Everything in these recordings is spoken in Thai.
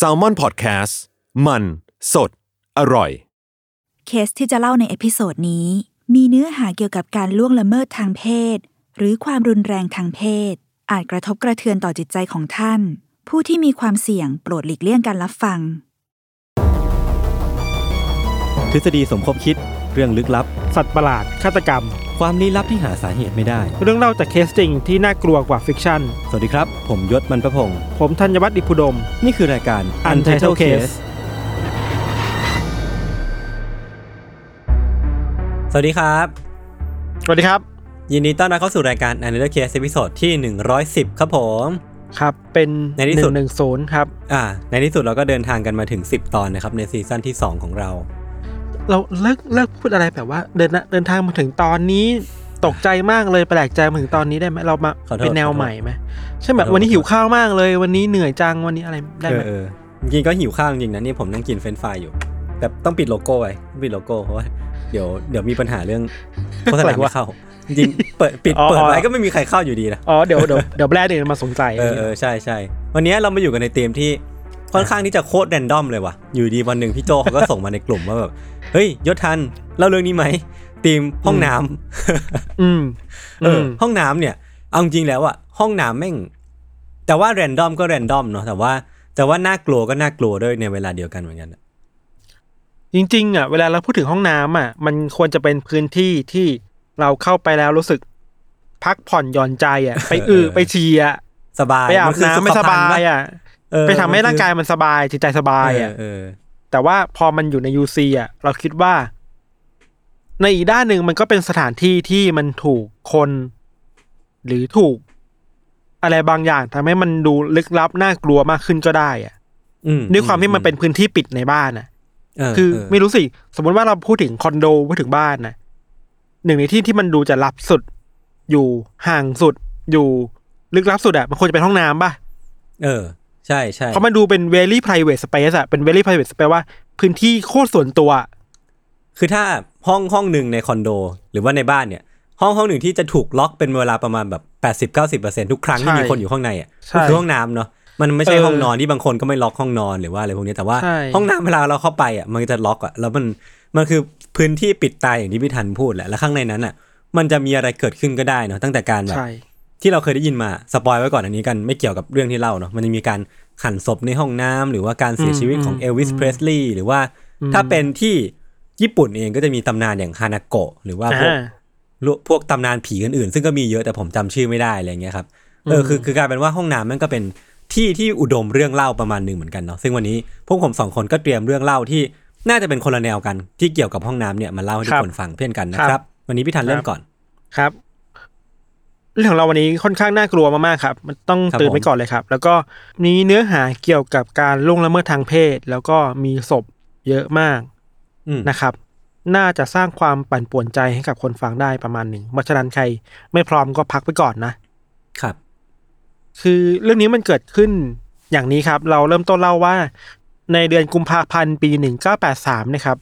salmon PODCAST มัน สด อร่อย เคสที่จะเล่าใน episode นี้ มีเนื้อหาเกี่ยวกับการล่วงละเมิดทางเพศ หรือความรุนแรงทางเพศ อาจกระทบกระเทือนต่อจิตใจของท่าน ผู้ที่มีความเสี่ยงโปรดหลีกเลี่ยงการรับฟัง ทฤษฎีสมคบคิดเรื่องลึกลับ สัตว์ประหลาด ฆาตกรรม ความลี้ลับที่หาสาเหตุไม่ได้ เรื่องเล่าจากเคสจริงที่น่ากลัวกว่า fiction สวัสดีครับ ผมยศมันประพงศ์ผมธัญวัฒน์อิพุดม นี่คือรายการ Untitled Case สวัสดีครับ สวัสดีครับ ยินดีต้อนรับเข้าสู่รายการ Untitled Case ตอนที่ 110 ครับผม ครับ เป็นในที่สุดหนึ่งศูนย์ครับ อ่า ในที่สุดเราก็เดินทางกันมาถึง 10 ตอนนะครับในซีซั่นที่ 2 ของเรา เราเลิกเลิกพูดอะไรแบบว่า เดินเดินทางมาถึงตอนนี้ตกใจมากเลยแปลกใจมาถึงตอนนี้ได้ไหมเรามาขอโทษเป็นแนวขอโทษใหม่ไหมใช่แบบขอโทษวันนี้หิวข้าวมากเลยวันนี้เหนื่อยจังวันนี้อะไรได้เอไหมอเออจริงๆก็หิวข้าวจริงๆนะนี่ผมนั่งกินเฟรนช์ฟรายอยู่ แต่ต้องปิดโลโก้ไว้ต้องปิดโลโก้เพราะว่าเดี๋ยวเดี๋ยวมีปัญหาเรื่องโฆษณาไม่เข้าจริงๆเปิดปิดเปิดไว้ก็ไม่มีใครเข้าอยู่ดีนะอ๋อเดี๋ยวเดี๋ยวเดี๋ยวแบรนด์อื่นมาสนใจเออเออใช่ใช่วันนี้เรามาอยู่กันในธีมที่ ค่อนข้างที่จะโคตร random เลยว่ะ อยู่ดีวันหนึ่งพี่โจเขาก็ส่งมาในกลุ่มว่าแบบเฮ้ยยศทันเล่าเรื่องนี้ไหมทีมห้องน้ำอืมเออห้องน้ำเนี่ย เอาจริงๆแล้วอะห้องน้ำแม่ง แต่ว่าแรนดอมก็แรนดอมเนาะแต่ว่า แต่ว่าน่ากลัวก็น่ากลัวด้วยในเวลาเดียวกันเหมือนกันอะจริงๆอะเวลาเราพูดถึงห้องน้ำอะ มันควรจะเป็นพื้นที่ที่เราเข้าไปแล้วรู้สึก พักผ่อนหย่อนใจอะ ไปอือไปฉี่อะสบายไปอาบคืน้ำไม่สบายอะเออ ไปทำให้ร่างกายมันมันสบายจิตใจสบายคืออะเออแต่ว่าพอมันอยู่ในยูซีอะ เราคิดว่า ในอีกด้านหนึ่งมันก็เป็นสถานที่ที่มันถูกคน หรือถูก อะไรบางอย่างทำให้มันดูลึกลับน่ากลัวมากขึ้นก็ได้อะอืมด้วยความที่มันเป็นพื้นที่ปิดในบ้านอะเคือเไม่รู้สิ สมมติว่าเราพูดถึงคอนโดพูดถึงบ้านนะหนึ่งในที่ที่มันดูจะลับสุด อยู่ห่างสุด อยู่ลึกลับสุดอะมันควรจะเป็นห้องน้ำป่ะ เออ ใช่ใช่เพราะมันดูเป็น very private space อะเป็น very private space ว่าพื้นที่โคตรส่วนตัว คือถ้าห้องห้องหนึ่งในคอนโด หรือว่าในบ้านเนี่ย ห้องห้องหนึ่งที่จะถูกล็อกเป็นเวลาประมาณแบบแปดสิบเก้าสิบเปอร์เซ็นทุกครั้งที่ใช่มีคนอยู่ข้างในอะใช่ก็คือห้องน้ำเนาะมันไม่ใช่เออห้องนอนที่บางคนก็ไม่ล็อกห้องนอนหรือว่าอะไรพวกนี้แต่ว่าใช่ห้องน้ำเวลาเราเข้าไปอะมันจะล็อกอะแล้วมันมันคือพื้นที่ปิดตายอย่างที่พี่ทันพูดแหละแล้วข้างในนั้นอะมันจะมีอะไรเกิดขึ้นก็ได้เนาะตั้งแต่การแบบใช่ ที่เราเคยได้ยินมา spoil ไว้ก่อนอันนี้กันไม่เกี่ยวกับเรื่องที่เล่าเนาะมันจะมีการหั่นศพในห้องน้ำหรือว่าการเสียชีวิตของเอลวิสเพรสลีย์หรือว่าถ้าเป็นที่ญี่ปุ่นเองก็จะมีตำนานอย่างฮานาโกะหรือว่าพวกอ่าพวกตำนานผีอื่นๆ ซึ่งก็มีเยอะแต่ผมจำชื่อไม่ได้อะไรเงี้ยครับเออคือคือกลายเป็นว่าห้องน้ำมันก็เป็นที่ที่อุดมเรื่องเล่าประมาณหนึ่งเหมือนกันเนาะซึ่งวันนี้พวกผมสองคนก็เตรียมเรื่องเล่าที่น่าจะเป็นคนละแนวกันที่เกี่ยวกับห้องน้ำเนี่ยมาเล่าให้ทุครักบคนฟังเพื่อนกันนะคครัรับบวันนี้พี่ทันเริ่มก่อนครับ เรื่องของเราวันนี้ค่อนข้างน่ากลัวมากๆครับ มันต้องครับเตือนไว้ผมก่อนเลยครับ แล้วก็มีเนื้อหาเกี่ยวกับการล่วงละเมิดทางเพศ แล้วก็มีศพเยอะมากอืมนะครับ น่าจะสร้างความปั่นป่วนใจให้กับคนฟังได้ประมาณหนึ่งเพราะฉะนั้นใครไม่พร้อมก็พักไปก่อนนะครับ คือเรื่องนี้มันเกิดขึ้นอย่างนี้ครับ เราเริ่มต้นเล่าว่า ในเดือนกุมภาพันธ์ปีหนึ่งเก้าแปดสามนะครับ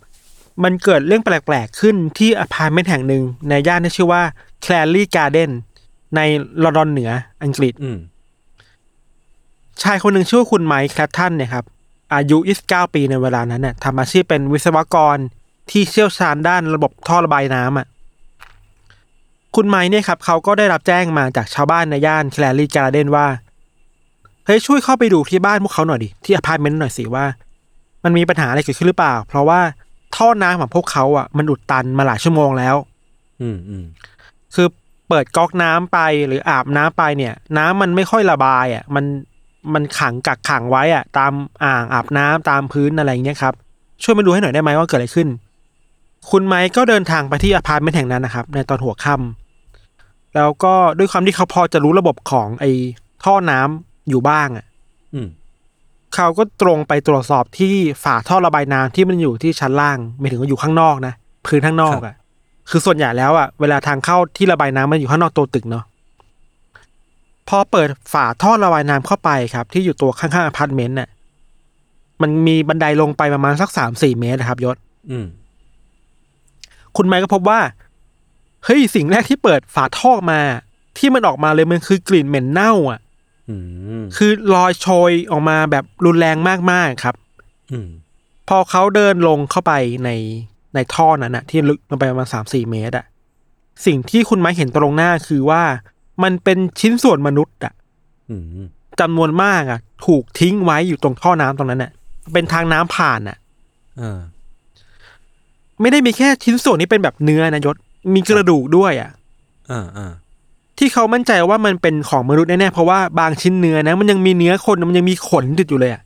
มันเกิดเรื่องแปลกๆขึ้นที่อพาร์ตเมนต์แห่งหนึ่งในย่านที่ชื่อว่าแครนลีย์การ์เดน ในลอนดอนเหนืออังกฤษอืมชายคนหนึ่งชื่อว่าคุณไมค์แคตแทรนเนี่ยครับ อายุ 29 ปีในเวลานั้นน่ะทำอาชีพเป็นวิศวกรที่เชี่ยวชาญด้านระบบท่อระบายน้ำอะ คุณไมค์เนี่ยครับ เขาก็ได้รับแจ้งมาจากชาวบ้านในย่านแครนลีย์การ์เดนว่า เฮ้ยช่วยเข้าไปดูที่บ้านพวกเขาหน่อยดิ ที่อพาร์ตเมนต์หน่อยสิว่า มันมีปัญหาอะไรเกิดขึ้นหรือเปล่า เพราะว่าท่อน้ำของพวกเขาอะ มันอุดตันมาหลายชั่วโมงแล้ว อืมอืมคือ เปิดก๊อกน้ำไปหรืออาบน้ำไปเนี่ย น้ำมันไม่ค่อยระบายอะมันมันขังกักขังไว้อะ ตามอ่างอาบน้ำตามพื้นอะไรอย่างเงี้ยครับช่วยมาดูให้หน่อยได้ไหมว่าเกิดอะไรขึ้น คุณไมค์ก็เดินทางไปที่อพาร์ตเมนต์แห่งนั้นนะครับ ในตอนหัวค่ำแล้วก็ด้วยความที่เขาพอจะรู้ระบบของไอ้ท่อน้ำอยู่บ้างอะอืมเขาก็ตรงไปตรวจสอบที่ฝาท่อระบายน้ำที่มันอยู่ที่ชั้นล่างไม่ถึงว่าอยู่ข้างนอกนะพื้นข้างนอกอะ คือส่วนใหญ่แล้วอะเวลาทางเข้าที่ระบายน้ำมันอยู่ข้างนอกตัวตึกเนาะพอเปิดฝาท่อระบายน้ำเข้าไปครับ ที่อยู่ตัวข้างๆอพาร์ตเมนต์น่ะมันมีบันไดลงไปประมาณสักสามสี่เมตรนะครับยศอืมคุณไมค์ก็พบว่าเฮ้ยสิ่งแรกที่เปิดฝาท่อมา ที่มันออกมาเลยมันคือกลิ่นเหม็นเน่า อะอืมคือลอยโชยออกมาแบบรุนแรงมากๆครับอืมพอเขาเดินลงเข้าไปใน ในท่อนั้นอะที่ลึกลงไปประมาณสามสี่เมตรอะสิ่งที่คุณไม้เห็นตรงหน้าคือว่า มันเป็นชิ้นส่วนมนุษย์อะอืมจำนวนมากอะถูกทิ้งไว้อยู่ตรงท่อน้ำตรงนั้นอะเป็นทางน้ำผ่านอะเออไม่ได้มีแค่ชิ้นส่วนที่เป็นแบบเนื้อนะยศ มีกระดูกด้วยอะอ่าอ่าที่เขามั่นใจว่ามันเป็นของมนุษย์แน่ๆเพราะว่าบางชิ้นเนื้อนะ มันยังมีเนื้อคนมันยังมีขนติดอยู่เลยอะ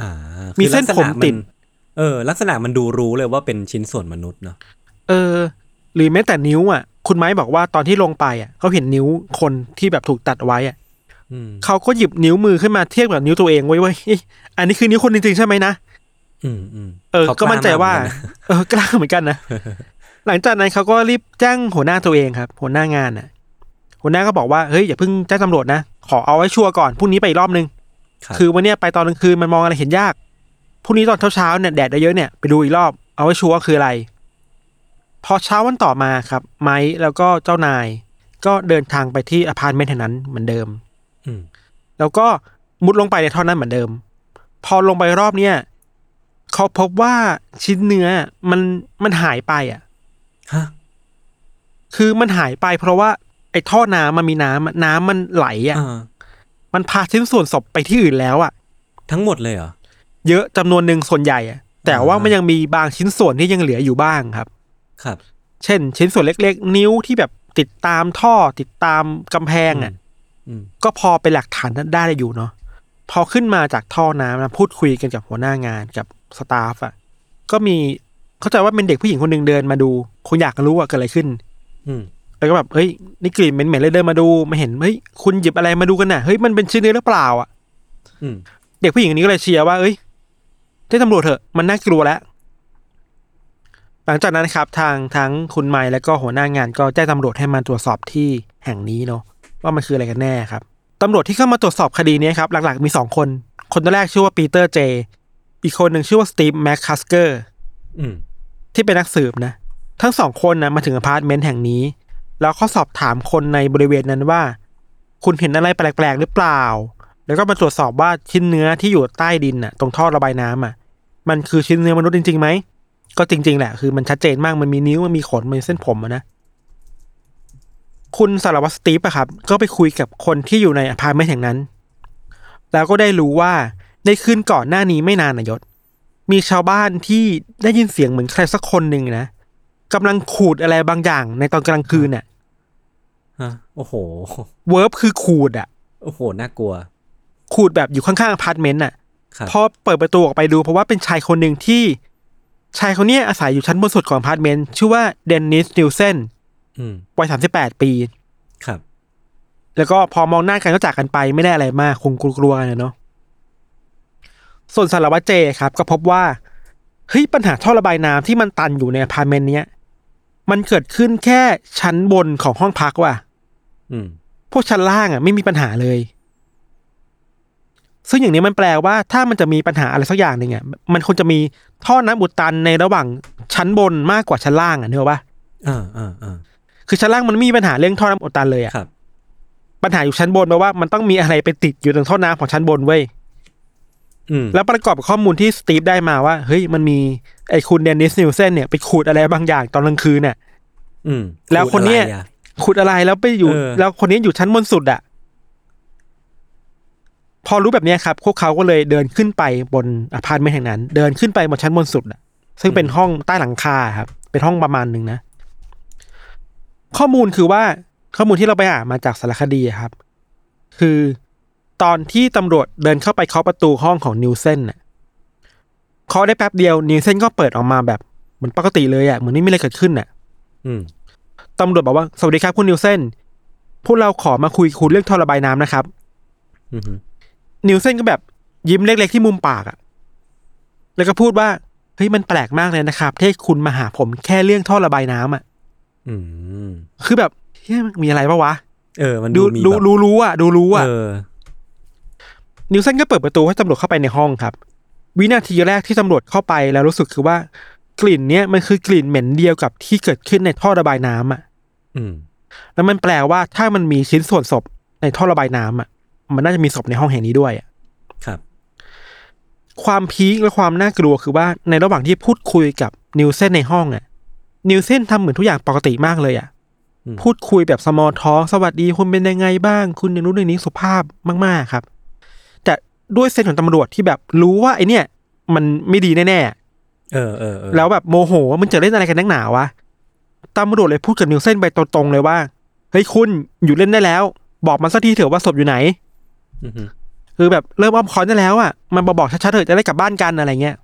อ่ามีมีเส้นผมติด เออ ลักษณะมันดูรู้เลยว่าเป็นชิ้นส่วนมนุษย์เนาะเออ หรือแม้แต่นิ้วอะ คุณไม้บอกว่าตอนที่ลงไปอะเขาเห็นนิ้วคนที่แบบถูกตัดไว้อะอืมเขาก็หยิบนิ้วมือขึ้นมาเทียบกับนิ้วตัวเองไว้เว้ยเอ๊ะอันนี้คือนิ้วคนจริงๆใช่ไหมนะอืมอืมเออขก็มั่นใจว่ากล้มกเหมือนกันนะเออกล้าเหมือนกันนะหลังจากนั้นเขาก็รีบแจ้งหัวหน้าตัวเองครับ หัวหน้างานอะ หัวหน้าก็บอกว่าเฮ้ยอย่าเพิ่งแจ้งตำรวจนะขอเอาไว้ชัวร์ก่อนพรุ่งนี้ไปอีกรอบนึงรับคือวันเนี้ยไปตอนกลางคืนมันมองอะไรเห็นยาก พรุ่งนี้ตอนเช้าๆเนี่ยแดดเยอะๆเนี่ยไปดูอีกรอบเอาไว้ชัวร์คืออะไร พอเช้าวันต่อมาครับ ไม้แล้วก็เจ้านาย ก็เดินทางไปที่อพาร์ตเมนต์แห่งนั้นเหมือนเดิม อืม แล้วก็มุดลงไปในท่อนั้นเหมือนเดิม พอลงไปรอบเนี้ยเขาพบว่าชิ้นเนื้อมันมันหายไปอะฮะคือมันหายไปเพราะว่าไอ้ท่อน้ำมันมีน้ำอะน้ำมันไหลอะอ่ามันพาชิ้นส่วนศพไปที่อื่นแล้วอะ ทั้งหมดเลยเหรอ เยอะจำนวนหนึ่งส่วนใหญ่อะแต่ว่ามันยังมีบางชิ้นส่วนที่ยังเหลืออยู่บ้างครับ ครับ เช่น ชิ้นส่วนเล็ก ๆ นิ้วที่แบบติดตามท่อติดตามกำแพงอะอืมก็พอเป็นหลักฐานได้อยู่เนาะพอขึ้นมาจากท่อน้ำนะพูดคุยกันกับหัวหน้างานกับสตาฟอะก็มีเข้าใจว่าเป็นเด็กผู้หญิงคนหนึ่งเดินมาดูคงอยากรู้ว่าเกิดอะไรขึ้น อืมแล้วก็แบบเฮ้ยนี่กลิ่นเหม็นๆเลยเดินมาดูมาเห็นเฮ้ยคุณหยิบอะไรมาดูกันน่ะเฮ้ยมันเป็นชิ้นเนื้อหรือเปล่าอะอืมเด็กผู้หญิงคนนี้ก็เลยเชียร์ว่าเอ้ย แจ้งตำรวจเถอะมันน่ากลัวแล้ว หลังจากนั้นครับ ทางทั้งคุณไมค์และก็หัวหน้างานก็แจ้งตำรวจให้มาตรวจสอบที่แห่งนี้เนาะว่ามันคืออะไรกันแน่ครับตำรวจที่เข้ามาตรวจสอบคดีนี้ครับ หลักๆมีสองคน คนแรกชื่อว่าปีเตอร์เจ อีกคนหนึ่งชื่อว่าสตีฟแม็กคัสเกอร์อืมที่เป็นนักสืบนะ ทั้งสองคนนะมาถึงอพาร์ตเมนต์แห่งนี้ แล้วเขาสอบถามคนในบริเวณนั้นว่า คุณเห็นอะไรแปลกๆหรือเปล่า แล้วก็มาตรวจสอบว่าชิ้นเนื้อที่อยู่ใต้ดินน่ะ ตรงท่อระบายน้ำอะ มันคือชิ้นเนื้อมนุษย์จริงๆไหมก็จริง ๆ แหละ คือมันชัดเจนมากมันมีนิ้วมันมีขนมันมีเส้นผมอะนะคุณสารวัตรสตีฟอะครับ ก็ไปคุยกับคนที่อยู่ในอพาร์ตเมนต์แห่งนั้น แล้วก็ได้รู้ว่าในคืนก่อนหน้านี้ไม่นานนะยศ มีชาวบ้านที่ได้ยินเสียงเหมือนใครสักคนหนึ่งนะกำลังขูดอะไรบางอย่างในตอนกลางคืนน่ะฮะโอ้โห เวิร์บคือขูดอะโอ้โห น่ากลัว ขูดแบบอยู่ข้างๆอพาร์ตเมนต์น่ะครับ พอเปิดประตูออกไปดูเพราะว่าเป็นชายคนหนึ่งที่ ชายคนเนี้ยอาศัยอยู่ชั้นบนสุดของอพาร์ตเมนต์ชื่อว่าเดนนิสนิวเซนอืมวัยสามสิบแปดปี ครับ แล้วก็พอมองหน้ากันก็จากกันไปไม่ได้อะไรมากคงกลัวๆกันนะเนาะส่วนสารวัตรเจครับ ก็พบว่าเฮ้ยปัญหาท่อระบายน้ำที่มันตันอยู่ในอพาร์ตเมนต์เนี้ยมันเกิดขึ้นแค่ชั้นบนของห้องพักว่ะอืมพวกชั้นล่างอะ ไม่มีปัญหาเลย ซึ่งอย่างนี้มันแปลว่าถ้ามันจะมีปัญหาอะไรสักอย่างหนึ่งอะมันควรจะมีท่อน้ำอุดตันในระหว่างชั้นบนมากกว่าชั้นล่างอะเนกอะปะอ่าอ่าอ่าคือชั้นล่างมันไม่มีปัญหาเรื่องท่อน้ำอุดตันเลยอะครับ ปัญหาอยู่ชั้นบนแปลว่ามันต้องมีอะไรไปติดอยู่ตรงท่อน้ำของชั้นบนเว้ยอืมแล้วประกอบกับข้อมูลที่สตีฟได้มาว่า เฮ้ยมันมีไอ้คุณเดนนิสนิวเซนเนี่ยไปขูดอะไรบางอย่างตอนกลางคืนเนี่ยอืมแล้วคนเนี้ยพูดอะไรอะขุดอะไรแล้วไปอยู่เออแล้วคนนี้อยู่ชั้นบนสุดอะ พอรู้แบบเนี้ยครับพวกเขาก็เลยเดินขึ้นไปบนอพาร์ตเมนต์แห่งนั้น เดินขึ้นไปบนชั้นบนสุดอะซึ่งเป็นห้องใต้หลังคาครับ เป็นห้องประมาณหนึ่งนะ ข้อมูลคือว่าข้อมูลที่เราไปอ่านมาจากสารคดีอะครับ คือตอนที่ตำรวจเดินเข้าไปเคาะประตูห้องของนิวเซนน่ะเคาะได้แป๊บเดียวนิวเซนก็เปิดออกมาแบบเหมือนปกติเลยอะเหมือนไม่มีอะไรเกิดขึ้นน่ะ อืมตำรวจบอกว่าสวัสดีครับคุณนิวเซนพวกเราขอมาคุยคุณเรื่องท่อระบายน้ำนะครับอืม นิวเซนก็แบบยิ้มเล็ก ๆ ที่มุมปากอะแล้วก็พูดว่าเฮ้ยมันแปลกมากเลยนะครับที่คุณมาหาผมแค่เรื่องท่อระบายน้ำอะอืมคือแบบเฮ้ยมันมีอะไรปะวะ เออ มันดูดูมีดูแบบรู้รู้อะดูรู้อะเออนิวเซนก็เปิดประตูให้ตำรวจเข้าไปในห้องครับ วินาทีแรกที่ตำรวจเข้าไปแล้วรู้สึกคือว่ากลิ่นเนี้ยมันคือกลิ่นเหม็นเดียวกับที่เกิดขึ้นในท่อระบายน้ำอะอืม แล้วมันแปลว่าถ้ามันมีชิ้นส่วนศพในท่อระบายน้ำอะ มันน่าจะมีศพในห้องแห่งนี้ด้วยอะครับ ความพีคและความน่ากลัวคือว่าในระหว่างที่พูดคุยกับนิวเซนในห้องอะ นิวเซนทำเหมือนทุกอย่างปกติมากเลยอะอืมพูดคุยแบบสมอลท้องสวัสดีคุณเป็นยังไงบ้าง คุณในรู้ในนี้สุภาพมากๆครับ แต่ด้วยเซนส์ของตำรวจที่แบบรู้ว่าไอเนี่ย มันไม่ดีแน่เออเออเออๆแล้วแบบโมโหว่ามันจะเล่นอะไรกันนักหนาวะตำรวจเลยพูดกับนิวเซนไปตรงๆเลยว่าเฮ้ยคุณอยู่เล่นได้แล้ว บอกมาสักทีเถอะว่าศพอยู่ไหนอือฮึ คือแบบเริ่มอ้อมค้อนได้แล้วอะมันมาบอกชัดๆเถอะจะได้กลับบ้านกันอะไรเงี้ย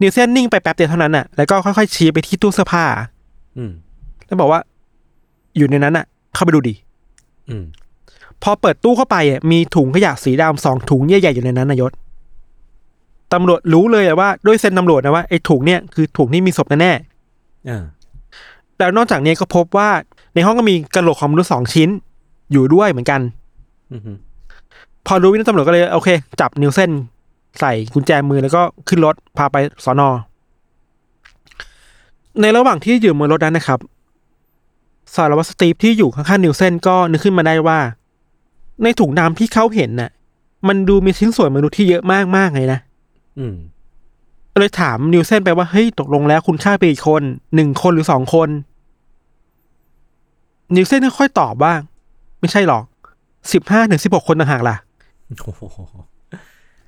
นิวเซนนิ่งไปแป๊บเดียวเท่านั้นอะแล้วก็ค่อยๆชี้ไปที่ตู้เสื้อผ้า อืมแล้วบอกว่า อยู่ในนั้นอะ เข้าไปดูดิอืมพอเปิดตู้เข้าไปอะมีถุงขยะสีดำสองถุงใหญ่ๆอยู่ในนั้นนายศตำรวจรู้เลยอะว่าด้วยเซนตำรวจนะว่าไอ้ถุงเนี่ยคือถุงที่มีศพแน่อ่าๆแล้วนอกจากนี้ก็พบว่าในห้องก็มีกระโหลกของมนุษย์สองชิ้น อยู่ด้วยเหมือนกันอือฮึ พอรู้วินตำรวจก็เลยโอเค จับนิวเซนใส่กุญแจมือแล้วก็ขึ้นรถพาไปสอนอ ในระหว่างที่อยู่บนรถนั้นนะครับสารวัตรสตีฟที่อยู่ข้างๆนิวเซนก็นึกขึ้นมาได้ว่า ในถุงน้ำที่เขาเห็นน่ะ มันดูมีชิ้นส่วนมนุษย์ที่เยอะมากๆเลยนะอืมเลยถามนิวเซนไปว่าเฮ้ยตกลงแล้วคุณฆ่าไปกี่คนหนึ่งคนหรือสองคน นิวเซนค่อยๆตอบว่า ไม่ใช่หรอก สิบห้าถึงสิบหกคนต่างหากล่ะโอ้โห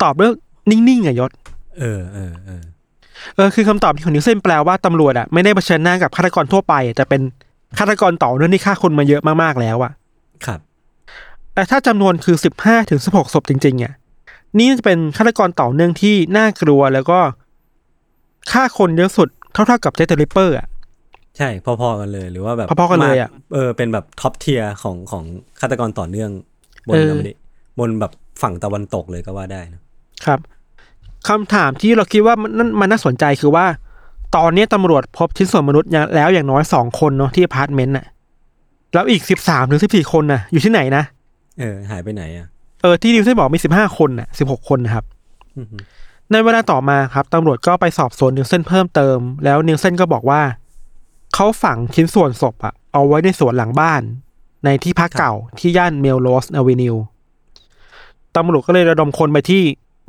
ตอบด้วยนิ่งๆอะยศ เออเออเออเออคือคำตอบของนิวเซนแปลว่าตำรวจอะไม่ได้เผชิญหน้ากับฆาตกรทั่วไปอะแต่เป็นฆาตกรต่อเนื่องที่ฆ่าคนมาเยอะมากๆแล้วอะครับ แต่ถ้าจำนวนคือสิบห้าถึงสิบหกศพจริงๆอะนี่จะเป็นฆาตกรต่อเนื่องที่น่ากลัวแล้วก็ฆ่าคนเยอะสุดเท่าๆกับแจ็คริปเปอร์อะใช่ พอๆกันเลยหรือว่าแบบพอๆกันเลยอะมาเออเป็นแบบ top tier ของของฆาตกรต่อเนื่อง บนเอออเมริบนแบบฝั่งตะวันตกเลยก็ว่าได้นะครับคำถามที่เราคิดว่ามันนั่นมันน่าสนใจคือว่า ตอนนี้ตำรวจพบชิ้นส่วนมนุษย์อย่างแล้วอย่างน้อยสองคนเนาะที่อพาร์ตเมนต์น่ะแล้วอีกสิบสามถึงสิบสี่คนน่ะ อยู่ที่ไหนนะเออ หายไปไหนอะเออที่นิวเซนบอกมีสิบห้าคนน่ะสิบหกคนนะครับอือฮึในเวลาต่อมาครับตำรวจก็ไปสอบสวนนิวเซนเพิ่มเติม แล้วนิวเซนก็บอกว่า เขาฝังชิ้นส่วนศพอะเอาไว้ในสวนหลังบ้าน ในที่พักเก่าที่ย่านเมลโรสอเวนิวตำรวจก็เลยระดมคนไปที่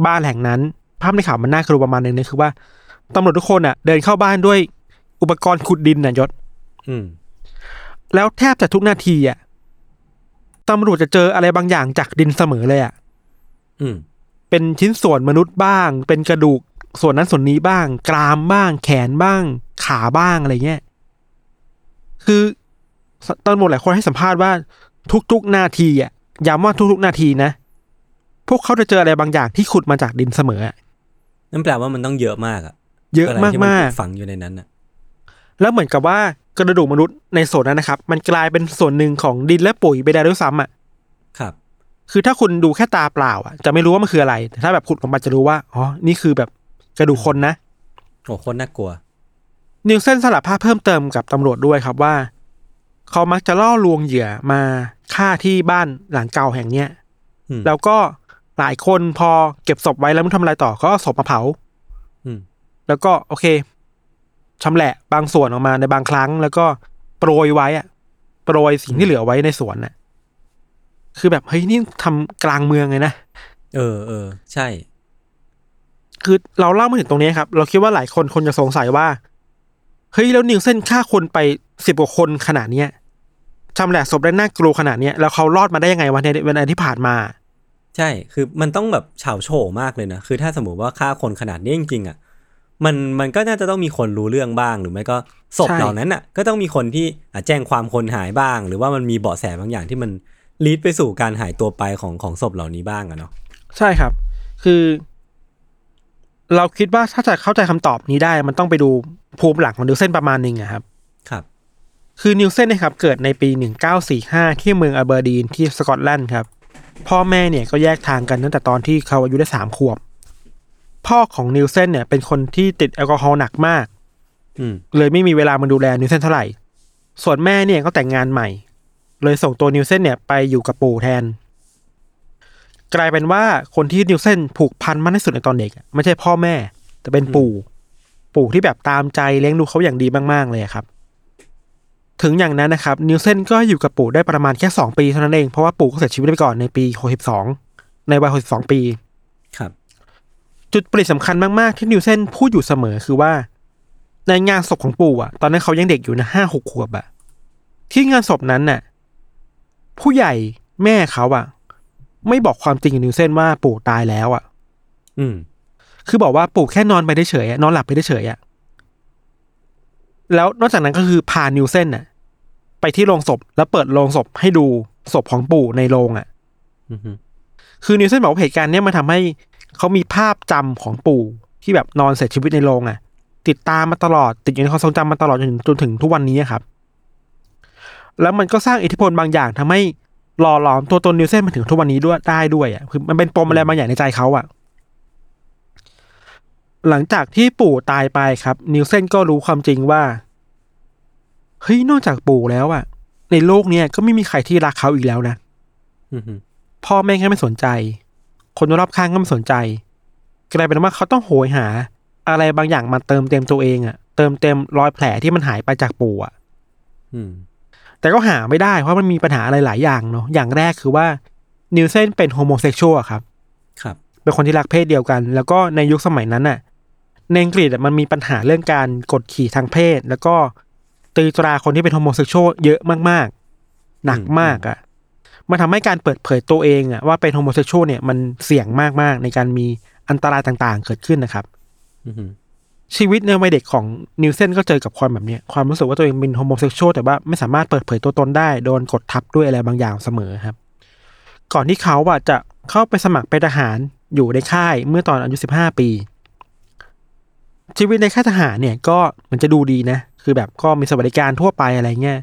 บ้านแห่งนั้น ภาพในข่าวมันน่ากลัวประมาณนึงนะคือว่าตำรวจทุกคนอะเดินเข้าบ้านด้วยอุปกรณ์ขุดดินน่ะยศอืมแล้วแทบจะทุกนาทีอะตำรวจจะเจออะไรบางอย่างจากดินเสมอเลยอะอืมเป็นชิ้นส่วนมนุษย์บ้าง เป็นกระดูกส่วนนั้นส่วนนี้บ้าง กรามบ้าง แขนบ้าง ขาบ้างอะไรเงี้ย คือ ตำรวจหลายคนให้สัมภาษณ์ว่าทุกๆนาทีอะย้ำว่าทุกๆนาทีนะ พวกเขาจะเจออะไรบางอย่างที่ขุดมาจากดินเสมออะนั่นแปลว่ามันต้องเยอะมากอะ เยอะไรมากที่มากถูฝังอยู่ในนั้นอะๆแล้วเหมือนกับว่ากระดูกมนุษย์ในส่วนนั้นนะครับ มันกลายเป็นส่วนหนึ่งของดินและปุ๋ยไปได้ด้วยซ้ำอะ ครับ คือถ้าคุณดูแค่ตาเปล่าอะจะไม่รู้ว่ามันคืออะไรแต่ถ้าแบบขุดออกมาจะรู้ว่าอ๋อนี่คือแบบกระดูกคนนะโอ้โคนน่ากลัวนิวเซนสารภาพเพิ่มเติมกับตำรวจด้วยครับว่า เขามักจะล่อลวงเหยื่อมาฆ่าที่บ้านหลังเก่าแห่งเนี้ยอืมแล้วก็หลายคนพอเก็บศพไว้แล้วไม่ทำอะไรต่อก็เอาศพมาเผาอืมแล้วก็โอเคชำแหละบางส่วนออกมาในบางครั้ง แล้วก็โปรยไว้อะโปรยสิ่งที่เหลือไว้ในสวนน่ะ คือแบบเฮ้ยนี่ทำกลางเมืองเลยนะเออเออใช่ คือเราเล่ามาถึงตรงนี้ครับ เราคิดว่าหลายคนคนจะสงสัยว่าเฮ้ยแล้วนิวเซนฆ่าคนไปสิบกว่าคนขนาดเนี้ย ชำแหละศพได้น่ากลัวขนาดเนี้ยแล้วเขารอดมาได้ยังไงวันในวันที่ผ่านมา ใช่คือมันต้องแบบเฉาโฉมากเลยนะ คือถ้าสมมติว่าฆ่าคนขนาดนี้จริงๆอะมันมันก็น่าจะต้องมีคนรู้เรื่องบ้างหรือไม่ก็ศพใช่เหล่านั้นอะ ก็ต้องมีคนที่อะแจ้งความคนหายบ้าง หรือว่ามันมีเบาะแสบางอย่างที่มันลีดไปสู่การหายตัวไปของของศพเหล่านี้บ้างอะเนาะใช่ครับ คือ เราคิดว่าถ้าจะเข้าใจคำตอบนี้ได้ มันต้องไปดูภูมิหลังของนิวเซนประมาณหนึ่งอะครับ ครับ คือนิวเซนนะครับเกิดในปี 1945 ที่เมืองอเบอร์ดีนที่สกอตแลนด์ครับ พ่อแม่เนี่ยก็แยกทางกันตั้งแต่ตอนที่เขาอายุได้สามขวบ พ่อของนิวเซนเนี่ยเป็นคนที่ติดแอลกอฮอล์หนักมากอืมเลยไม่มีเวลามาดูแลนิวเซนเท่าไหร่ ส่วนแม่เนี่ยก็แต่งงานใหม่ เลยส่งตัวนิวเซนเนี่ยไปอยู่กับปู่แทน กลายเป็นว่าคนที่นิวเซนผูกพันมากที่สุดในตอนเด็กอะไม่ใช่พ่อแม่ แต่เป็นปู่ ปู่ที่แบบตามใจเลี้ยงดูเขาอย่างดีมากๆเลยอะครับ ถึงอย่างนั้นนะครับนิวเซนก็อยู่กับปู่ได้ประมาณแค่สองปีเท่านั้นเอง เพราะว่าปู่ก็เสียชีวิตไปก่อนในปีหกสิบสองในวัยหกสิบสองปีครับ จุดเปลี่ยนสำคัญมากๆที่นิวเซนพูดอยู่เสมอคือว่า ในงานศพของปู่อะ ตอนนั้นเขายังเด็กอยู่นะห้าหกขวบอะที่งานศพนั้นน่ะ ผู้ใหญ่แม่เขาอะ ไม่บอกความจริงกับนิวเซนว่าปู่ตายแล้วอะ อืม คือบอกว่าปู่แค่นอนไปได้เฉยๆอะนอนหลับไปได้เฉยๆอะแล้วนอกจากนั้นก็คือพานิวเซนน่ะ ไปที่โรงศพแล้วเปิดโรงศพให้ดูศพของปู่ในโรงอะอืมคือนิวเซนบอกว่าเหตุการณ์เนี้ยมันทำให้เขามีภาพจำของปู่ที่แบบนอนเสียชีวิตในโรงอะ ติดตามมาตลอดติดอยู่ในความทรงจำมาตลอดจนถึงจนถึงทุกวันนี้อะครับ แล้วมันก็สร้างอิทธิพลบางอย่างทำให้หล่อหลอมตัวตนนิวเซนมาถึงทุกวันนี้ด้วยได้ด้วยอะคือมันเป็นปมอะไรบางอย่างในใจเขาอะหลังจากที่ปู่ตายไปครับ นิวเซนก็รู้ความจริงว่า เฮ้ยนอกจากปู่แล้วอะในโลกเนี้ยก็ไม่มีใครที่รักเขาอีกแล้วนะอืมพ่อแม่ก็ไม่สนใจ คนรอบข้างก็ไม่สนใจกลายเป็นว่าเขาต้องโหยหา อะไรบางอย่างมาเติมเต็มตัวเองอะเติมเต็มรอยแผลที่มันหายไปจากปู่อะอืมแต่ก็หาไม่ได้เพราะมันมีปัญหาอะไรหลายอย่างเนาะอย่างแรกคือว่านิวเซนเป็น homosexual ครับ ครับ เป็นคนที่รักเพศเดียวกัน แล้วก็ในยุคสมัยนั้นน่ะ ในอังกฤษอะมันมีปัญหาเรื่องการกดขี่ทางเพศ แล้วก็ ตีตราคนที่เป็น homosexual เยอะมากๆ หนักมากอะมันทำให้การเปิดเผยตัวเองอะว่าเป็น homosexual เนี่ยมันเสี่ยงมากๆ ในการมีอันตรายต่างๆ เกิดขึ้นนะครับอืมชีวิตในวัยเด็กของนิวเซนก็เจอกับความแบบเนี้ยความรู้สึกว่าตัวเองเป็น homosexual แต่ว่าไม่สามารถเปิดเผยตัวตนได้ โดนกดทับด้วยอะไรบางอย่างเสมอครับ ก่อนที่เขาอะจะเข้าไปสมัครเป็นทหารอยู่ในค่ายเมื่อตอนอายุสิบห้าปี ชีวิตในค่ายทหารเนี่ยก็มันจะดูดีนะ คือแบบก็มีสวัสดิการทั่วไปอะไรเงี้ย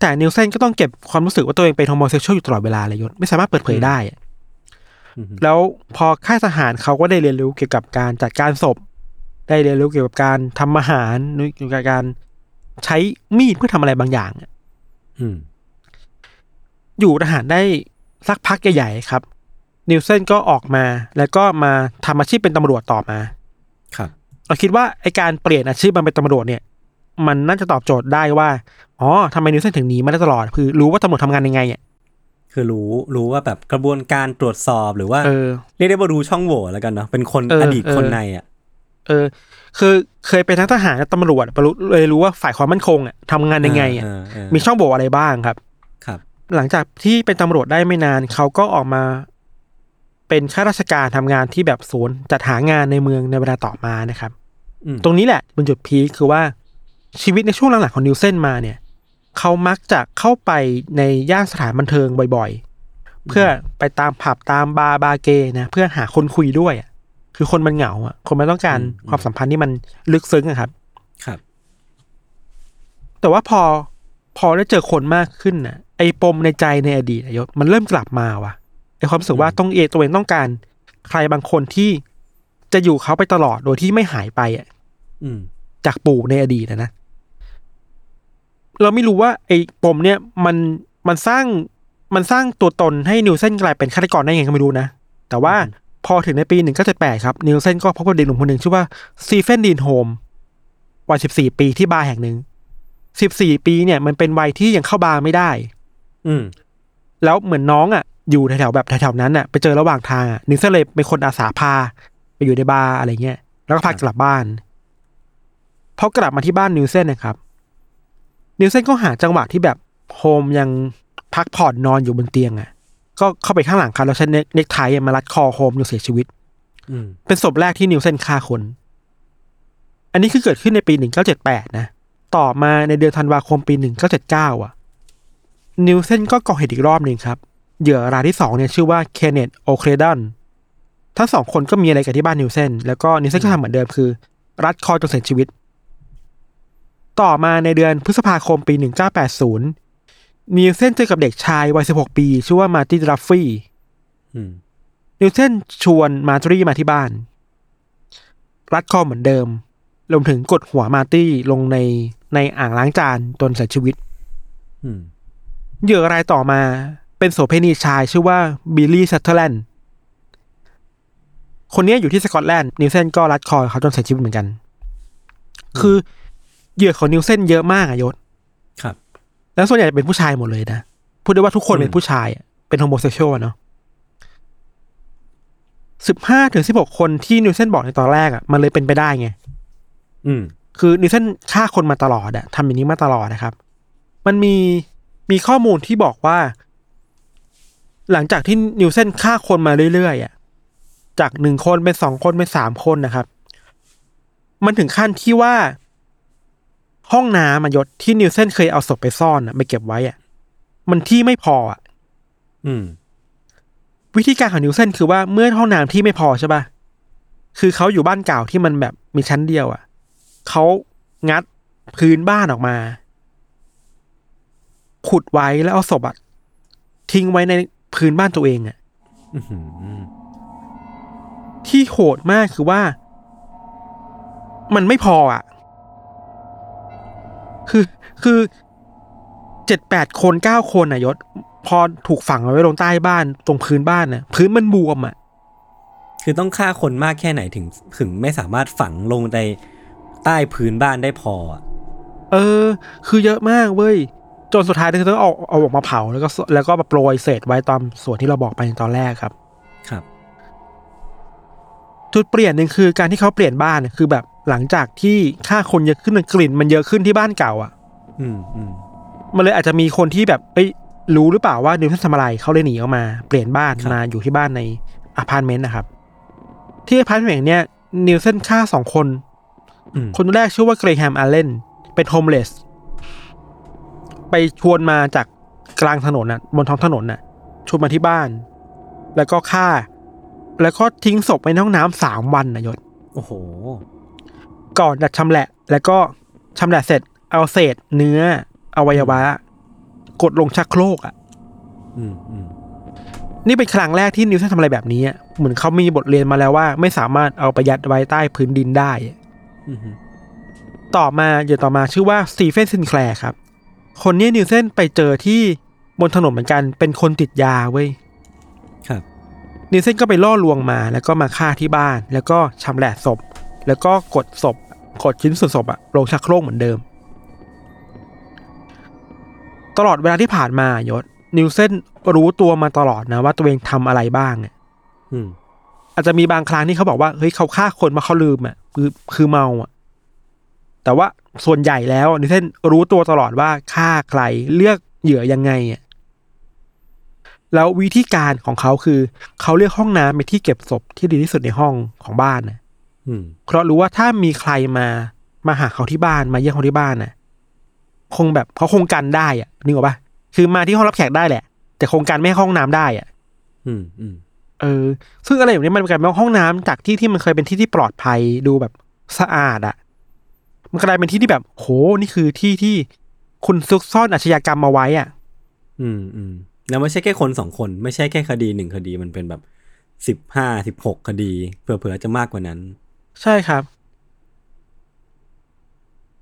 แต่นิวเซนก็ต้องเก็บความรู้สึกว่าตัวเองเป็น homosexual อยู่ตลอดเวลาเลยยศไม่สามารถเปิดเผยได้อะอืมแล้วพอค่ายทหารเขาก็ได้เรียนรู้เกี่ยวกับการจัดการศพ ได้เรียนรู้เกี่ยวกับการทำอาหารเกี่ยวกับการใช้มีดเพื่อทำอะไรบางอย่างอะอืมอยู่ทหารได้สักพักใหญ่ๆครับ นิวเซนก็ออกมา แล้วก็มาทำอาชีพเป็นตำรวจต่อมา ครับเราคิดว่าไอการเปลี่ยนอาชีพมาเป็นตำรวจเนี่ย มันน่าจะตอบโจทย์ได้ว่าอ๋อทำไมนิวเซนถึงหนีมาได้ตลอด คือรู้ว่าตำรวจทำงานยังไงอะคือรู้รู้ว่าแบบกระบวนการตรวจสอบหรือว่าเออเรียกได้ว่ารู้ช่องโหว่แล้วกันเนาะเป็นคนเอออดีตเออคนในอะเออ คือเคยเป็นทั้งทหารและตำรวจรู้เลยรู้ว่าฝ่ายความมั่นคงอะทำงานยังไงอะเเอมีช่องโหว่อะไรบ้างครับครับ หลังจากที่เป็นตำรวจได้ไม่นานเขาก็ออกมา เป็นข้าราชการทำงานที่แบบศูนย์จัดหางานในเมืองในเวลาต่อมานะครับอืมตรงนี้แหละเป็นจุดพีคคือว่า ชีวิตในช่วงหลังๆของนิวเซนมาเนี่ยเขามักจะเข้าไปในย่านสถานบันเทิงบ่อยๆ เพื่อไปตามผับตามบาร์บาร์เกย์นะเพื่อหาคนคุยด้วยอะคือคนมันเหงาอะ คนมันต้องการความสัมพันธ์ที่มันลึกซึ้งอะครับ ครับ แต่ว่าพอพอได้เจอคนมากขึ้นน่ะ ไอ้ปมในใจในอดีตอะยศมันเริ่มกลับมาว่ะไอ้ความรู้สึกว่าต้องเอตัวเองต้องการ ใครบางคนที่จะอยู่เขาไปตลอดโดยที่ไม่หายไปอะอืมจากปู่ในอดีตนะนะ เราไม่รู้ว่าไอ้ปมเนี่ยมันมันสร้างมันสร้างตัวตนให้นิวเซนกลายเป็นฆาตกรได้ยังไงก็ไม่รู้นะ แต่ว่าพอถึงในปีหนึ่งเก้าเจ็ดแปดครับ นิวเซนก็พบกับเด็กหนุ่มคนหนึ่งชื่อว่าสตีเฟนดีนโฮมวัยสิบสี่ปีที่บาร์แห่งหนึ่งสิบสี่ปีเนี่ยมันเป็นวัยที่ยังเข้าบาร์ไม่ได้ อืม แล้วเหมือนน้องอะ อยู่แถวๆแบบแถวๆนั้นอะไปเจอระหว่างทางอะนิวเซนเลยเป็นคนอาสาพา ไปอยู่ในบาร์อะไรเงี้ยแล้วก็พากลับบ้านพอกลับมาที่บ้านนิวเซนนะครับ นิวเซนก็หาจังหวะที่แบบโฮมยังพักผ่อนนอนอยู่บนเตียงอะ ก็เข้าไปข้างหลังครับแล้วใช้เน็กเน็กไทมารัดคอโฮมจนเสียชีวิตอืมเป็นศพแรกที่นิวเซนฆ่าคน อันนี้คือเกิดขึ้นในปี1978นะ ต่อมาในเดือนธันวาคมปี1979อะ นิวเซนก็ก่อเหตุอีกรอบหนึ่งครับ เหยื่อรายที่สองเนี่ยชื่อว่าเคนเนตโอเคนเดนทั้งสองคนก็มีอะไรกันที่บ้านนิวเซนแล้วก็นิวเซนก็ทำเหมือนเดิมคือ รัดคอจนเสียชีวิต ต่อมาในเดือนพฤษภาคมปี 1980 นิวเซนเจอกับเด็กชายวัย 16 ปี ชื่อว่ามาร์ตินดัฟฟี่อืมนิวเซนชวนมาร์จอรี่มาที่บ้าน รัดคอเหมือนเดิมรวมถึงกดหัวมาร์ตี้ลงในในอ่างล้างจานจนเสียชีวิตอืมเหยื่อรายต่อมาเป็นโสเภณีชายชื่อว่าบิลลี่ซัตเทอร์แลนด์ คนนี้อยู่ที่สกอตแลนด์นิวเซนก็รัดคอเขาจนเสียชีวิตเหมือนกัน คือ เหยื่อของนิวเซนเยอะมากอะยศ ครับ แล้วส่วนใหญ่เป็นผู้ชายหมดเลยนะ พูดได้ว่าทุกคนอืมเป็นผู้ชายอะเป็น homosexual เนาะสิบห้าถึงสิบหกคนที่นิวเซนบอกในตอนแรกอะมันเลยเป็นไปได้ไง อืม คือนิวเซนฆ่าคนมาตลอดอะทำอย่างนี้มาตลอดนะครับ มันมีมีข้อมูลที่บอกว่า หลังจากที่นิวเซนฆ่าคนมาเรื่อยๆอะจากหนึ่งคนเป็นสองคนเป็นสามคนนะครับ มันถึงขั้นที่ว่า ห้องน้ำมายศที่นิวเซนเคยเอาศพไปซ่อนอะไปเก็บไว้อะมันที่ไม่พออะอืม วิธีการของนิวเซนคือว่าเมื่อห้องน้ำที่ไม่พอใช่ปะคือเขาอยู่บ้านเก่าที่มันแบบมีชั้นเดียวอะ่ะเขางัดพื้นบ้านออกมา ขุดไว้แล้วเอาศพอะทิ้งไว้ในพื้นบ้านตัวเองอะ่ะอื้อหือที่โหดมากคือว่า มันไม่พออะ คือคือเจ็ดแปดคนเก้าคนอะยศ พอถูกฝังเอาไว้ลงใต้บ้านตรงพื้นบ้านน่ะ พื้นมันบวมอะ คือต้องฆ่าคนมากแค่ไหนถึงถึงไม่สามารถฝังลงในใต้พื้นบ้านได้พออะเออ คือเยอะมากเว้ยจนสุดท้ายคือต้องเอาเอาออกมาเผาแล้วก็แล้วก็มาโปรยเศษไว้ตามส่วนที่เราบอกไปในตอนแรกครับ ครับ จุดเปลี่ยนหนึ่งคือการที่เขาเปลี่ยนบ้านเนี่ยคือแบบ หลังจากที่ฆ่าคนเยอะขึ้นกลิ่น มันเยอะขึ้นที่บ้านเก่าอะ อืมอืมมันเลยอาจจะมีคนที่แบบเอ้ยรู้หรือเปล่าว่านิวเซนทำอะไรเขาเลยหนีออกมา เปลี่ยนบ้านมาอยู่ที่บ้านในอพาร์ตเมนต์นะครับ ที่อพาร์ตเมนต์เนี้ยนิวเซนฆ่าสองคนอืมคนแรกชื่อว่าเกรแฮมอัลเลนเป็น homeless ไปชวนมาจากกลางถนนน่ะ บนท้องถนนน่ะชวนมาที่บ้าน แล้วก็ฆ่า แล้วก็ทิ้งศพไว้ในห้องน้ำสามวันนะยศ โอ้โห ก่อนจะชำแหละ แล้วก็ชำแหละเสร็จ เอาเศษเนื้ออวัยวะ กดลงชักโครกอะอืมอืมนี่เป็นครั้งแรกที่นิวเซนทำอะไรแบบนี้อะเหมือนเขามีบทเรียนมาแล้วว่า ไม่สามารถเอาไปยัดไว้ใต้พื้นดินได้อะอืมต่อมาเดี๋ยวต่อมาชื่อว่าสตีเฟนซินแคลร์ครับ คนนี้นิวเซนไปเจอที่บนถนนเหมือนกัน เป็นคนติดยาเว้ยครับ นิวเซนก็ไปล่อลวงมา แล้วก็มาฆ่าที่บ้าน แล้วก็ชำแหละศพ แล้วก็กดศพ กดชิ้นส่วนศพอะลงชักโครกเหมือนเดิม ตลอดเวลาที่ผ่านมายศ นิวเซนรู้ตัวมาตลอดนะว่าตัวเองทำอะไรบ้างอะอืมอาจจะมีบางครั้งที่เขาบอกว่าเฮ้ยเขาฆ่าคนมาเขาลืมอะคือคือเมาอะ แต่ว่าส่วนใหญ่แล้วนิเทนรู้ตัวตลอดว่าฆ่าใครเลือกเหยื่อยังไงอะแล้ววิธีการของเขาคือ เขาเลือกห้องน้ำเป็นที่เก็บศพที่ดีที่สุดในห้องของบ้านนะอืม เพราะรู้ว่าถ้ามีใครมามาหาเขาที่บ้านมาเยี่ยมเขาที่บ้านน่ะ คงแบบเขาคงกันได้อะนึกออกปะคือมาที่ห้องรับแขกได้แหละ แต่คงกันไม่ให้เข้าห้องน้ำได้อะ อืมอืมเออ ซึ่งอะไรอย่างนี้มันกลายเป็นว่าห้องน้ำจากที่ที่มันเคยเป็นที่ที่ปลอดภัยดูแบบสะอาดอะมันกลายเป็นที่ที่แบบโหนี่คือที่ที่คุณซุกซ่อนอาชญากรรมมาไว้อะอืมอืมแล้วไม่ใช่แค่คนสองคน ไม่ใช่แค่คดีหนึ่งคดีมันเป็นแบบสิบห้าสิบหกคดีเผลอๆจะมากกว่านั้น ใช่ครับ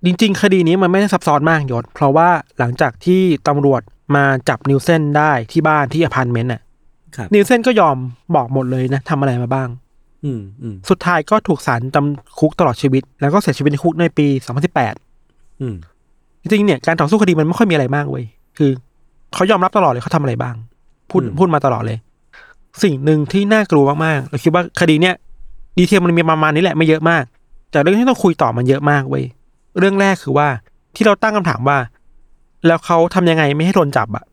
จริงๆ คดีนี้มันไม่ได้ซับซ้อนมากยศ เพราะว่าหลังจากที่ตำรวจมาจับนิวเซนได้ที่บ้านที่อพาร์ตเมนต์น่ะครับนิวเซนก็ยอมบอกหมดเลยนะทำอะไรมาบ้าง อืมอืมสุดท้ายก็ถูกศาลจำคุกตลอดชีวิต แล้วก็เสียชีวิตในคุกในปี 2018 อืมจริงๆเนี่ยการต่อสู้คดีมันไม่ค่อยมีอะไรมากเว้ยคือเขายอมรับตลอดเลยเขาทำอะไรบ้าง พูดอืมพูดมาตลอดเลย สิ่งหนึ่งที่น่ากลัวมากๆเราคิดว่าคดีเนี้ย ดีเทลมันมีประมาณนี้แหละไม่เยอะมาก แต่เรื่องที่ต้องคุยต่อมันเยอะมากเว้ยเรื่องแรกคือว่าที่เราตั้งคำถามว่า แล้วเขาทำยังไงไม่ให้โดนจับอะ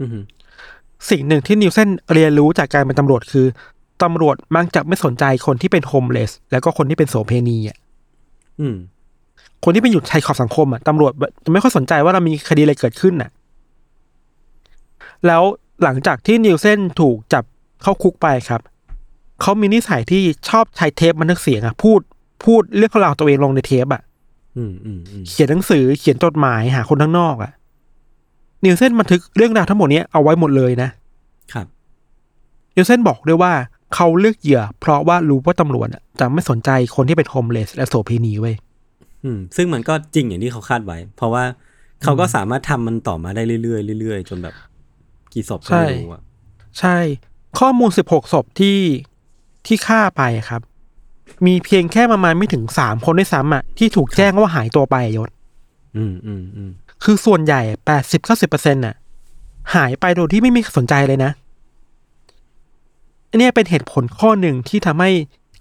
อืมสิ่งหนึ่งที่นิวเซนเรียนรู้จากการเป็นตำรวจคือตำรวจมักจะไม่สนใจคนที่เป็นโฮมเลส แล้วก็คนที่เป็นโสเพณีอะอืมคนที่เป็นอยู่ชายขอบสังคมอะตำรวจจะไม่ค่อยสนใจว่าเรามีคดีอะไรเกิดขึ้นน่ะ แล้วหลังจากที่นิวเซนถูกจับเข้าคุกไปครับ เขามีนิสัยที่ชอบใช้เทปบันทึกเสียงอะพูดพูดเรื่องราวตัวเองลงในเทปอะอืมอืมอืมเขียนหนังสือเขียนจดหมายหาคนข้างนอกอะนิวเซนบันทึกเรื่องราวทั้งหมดเนี้ยเอาไว้หมดเลยนะครับนิวเซนบอกด้วยว่าเขาเลือกเหยื่อ เพราะว่ารู้ว่าตำรวจอะจะไม่สนใจคนที่เป็นโฮมเลสและโสเพณีเว้ยอืมซึ่งมันก็จริงอย่างที่เขาคาดไว้ เพราะว่าเขาก็สามารถทำมันต่อมาได้เรื่อยๆเรื่อยๆจนแบบ กี่ศพก็ไม่รู้อะใช่ ข้อมูล16ศพที่ ที่ฆ่าไปอะครับ มีเพียงแค่ประมาณไม่ถึงสามคนด้วยซ้ำอะที่ถูกแจ้งว่าหายตัวไปอะยศ อืมอืมอืมคือส่วนใหญ่แปดสิบเก้าสิบเปอร์เซ็นต์น่ะ หายไปโดยที่ไม่มีใครสนใจเลยนะอันเนี้ยเป็นเหตุผลข้อหนึ่งที่ทำให้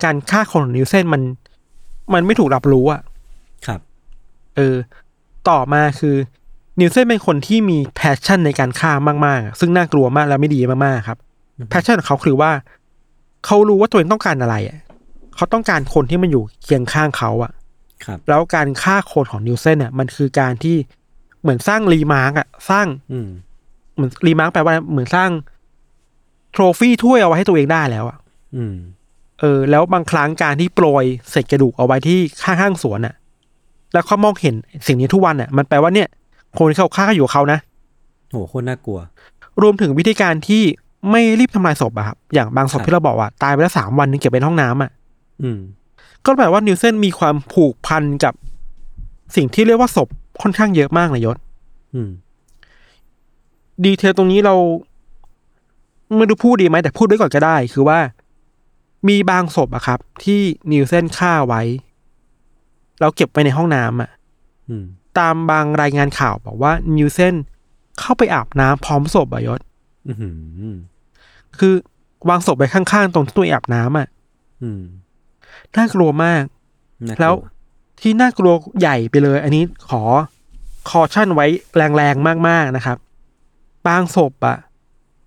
การฆ่าคนของนิวเซนมัน มันไม่ถูกรับรู้อะครับ เออ ต่อมาคือนิวเซนเป็นคนที่มี passion ในการฆ่ามากๆอะซึ่งน่ากลัวมากและไม่ดีมากๆครับ passion ของเขาคือว่า เขารู้ว่าตัวเองต้องการอะไรอะเขาต้องการคนที่มันอยู่เคียงข้างเขาอะครับ แล้วการฆ่าคนของนิวเซนเนี่ยมันคือการที่เหมือนสร้าง remark อะสร้าง อืมเหมือน remark แปลว่าเหมือนสร้าง trophy ถ้วยเอาไว้ให้ตัวเองได้แล้วอะอืม เออ แล้วบางครั้งการที่โปรยเศษกระดูกเอาไว้ที่ข้างข้างๆสวนอะแล้วเขามองเห็นสิ่งนี้ทุกวันอะมันแปลว่าเนี่ย คนที่เขาฆ่าอยู่กับเขานะโหโคตรน่ากลัว รวมถึงวิธีการที่ ไม่รีบทำลายศพอะครับอย่างบางศพครับที่เราบอกว่าตายไปแล้วสามวันนึงเก็บไว้ในห้องน้ำอะอืมก็แปลว่านิวเซนมีความผูกพันกับสิ่งที่เรียกว่าศพค่อนข้างเยอะมากเลยยศอืมดีเทลตรงนี้เราไม่รู้พูดดีไหมแต่พูดไว้ก่อนก็ได้ คือว่า มีบางศพอะครับ ที่นิวเซนฆ่าไว้แล้วเก็บไว้ในห้องน้ำอะอืมตามบางรายงานข่าวบอกว่านิวเซนเข้าไปอาบน้ำพร้อมศพอะยศอืมอืม คือวางศพไว้ข้างๆตรงที่ตัวเองอาบน้ำอะอืมน่ากลัวมากน่าก แล้วที่น่ากลัวใหญ่ไปเลย อันนี้ขอคอชั่นไว้แรงๆมากๆนะครับ บางศพอะ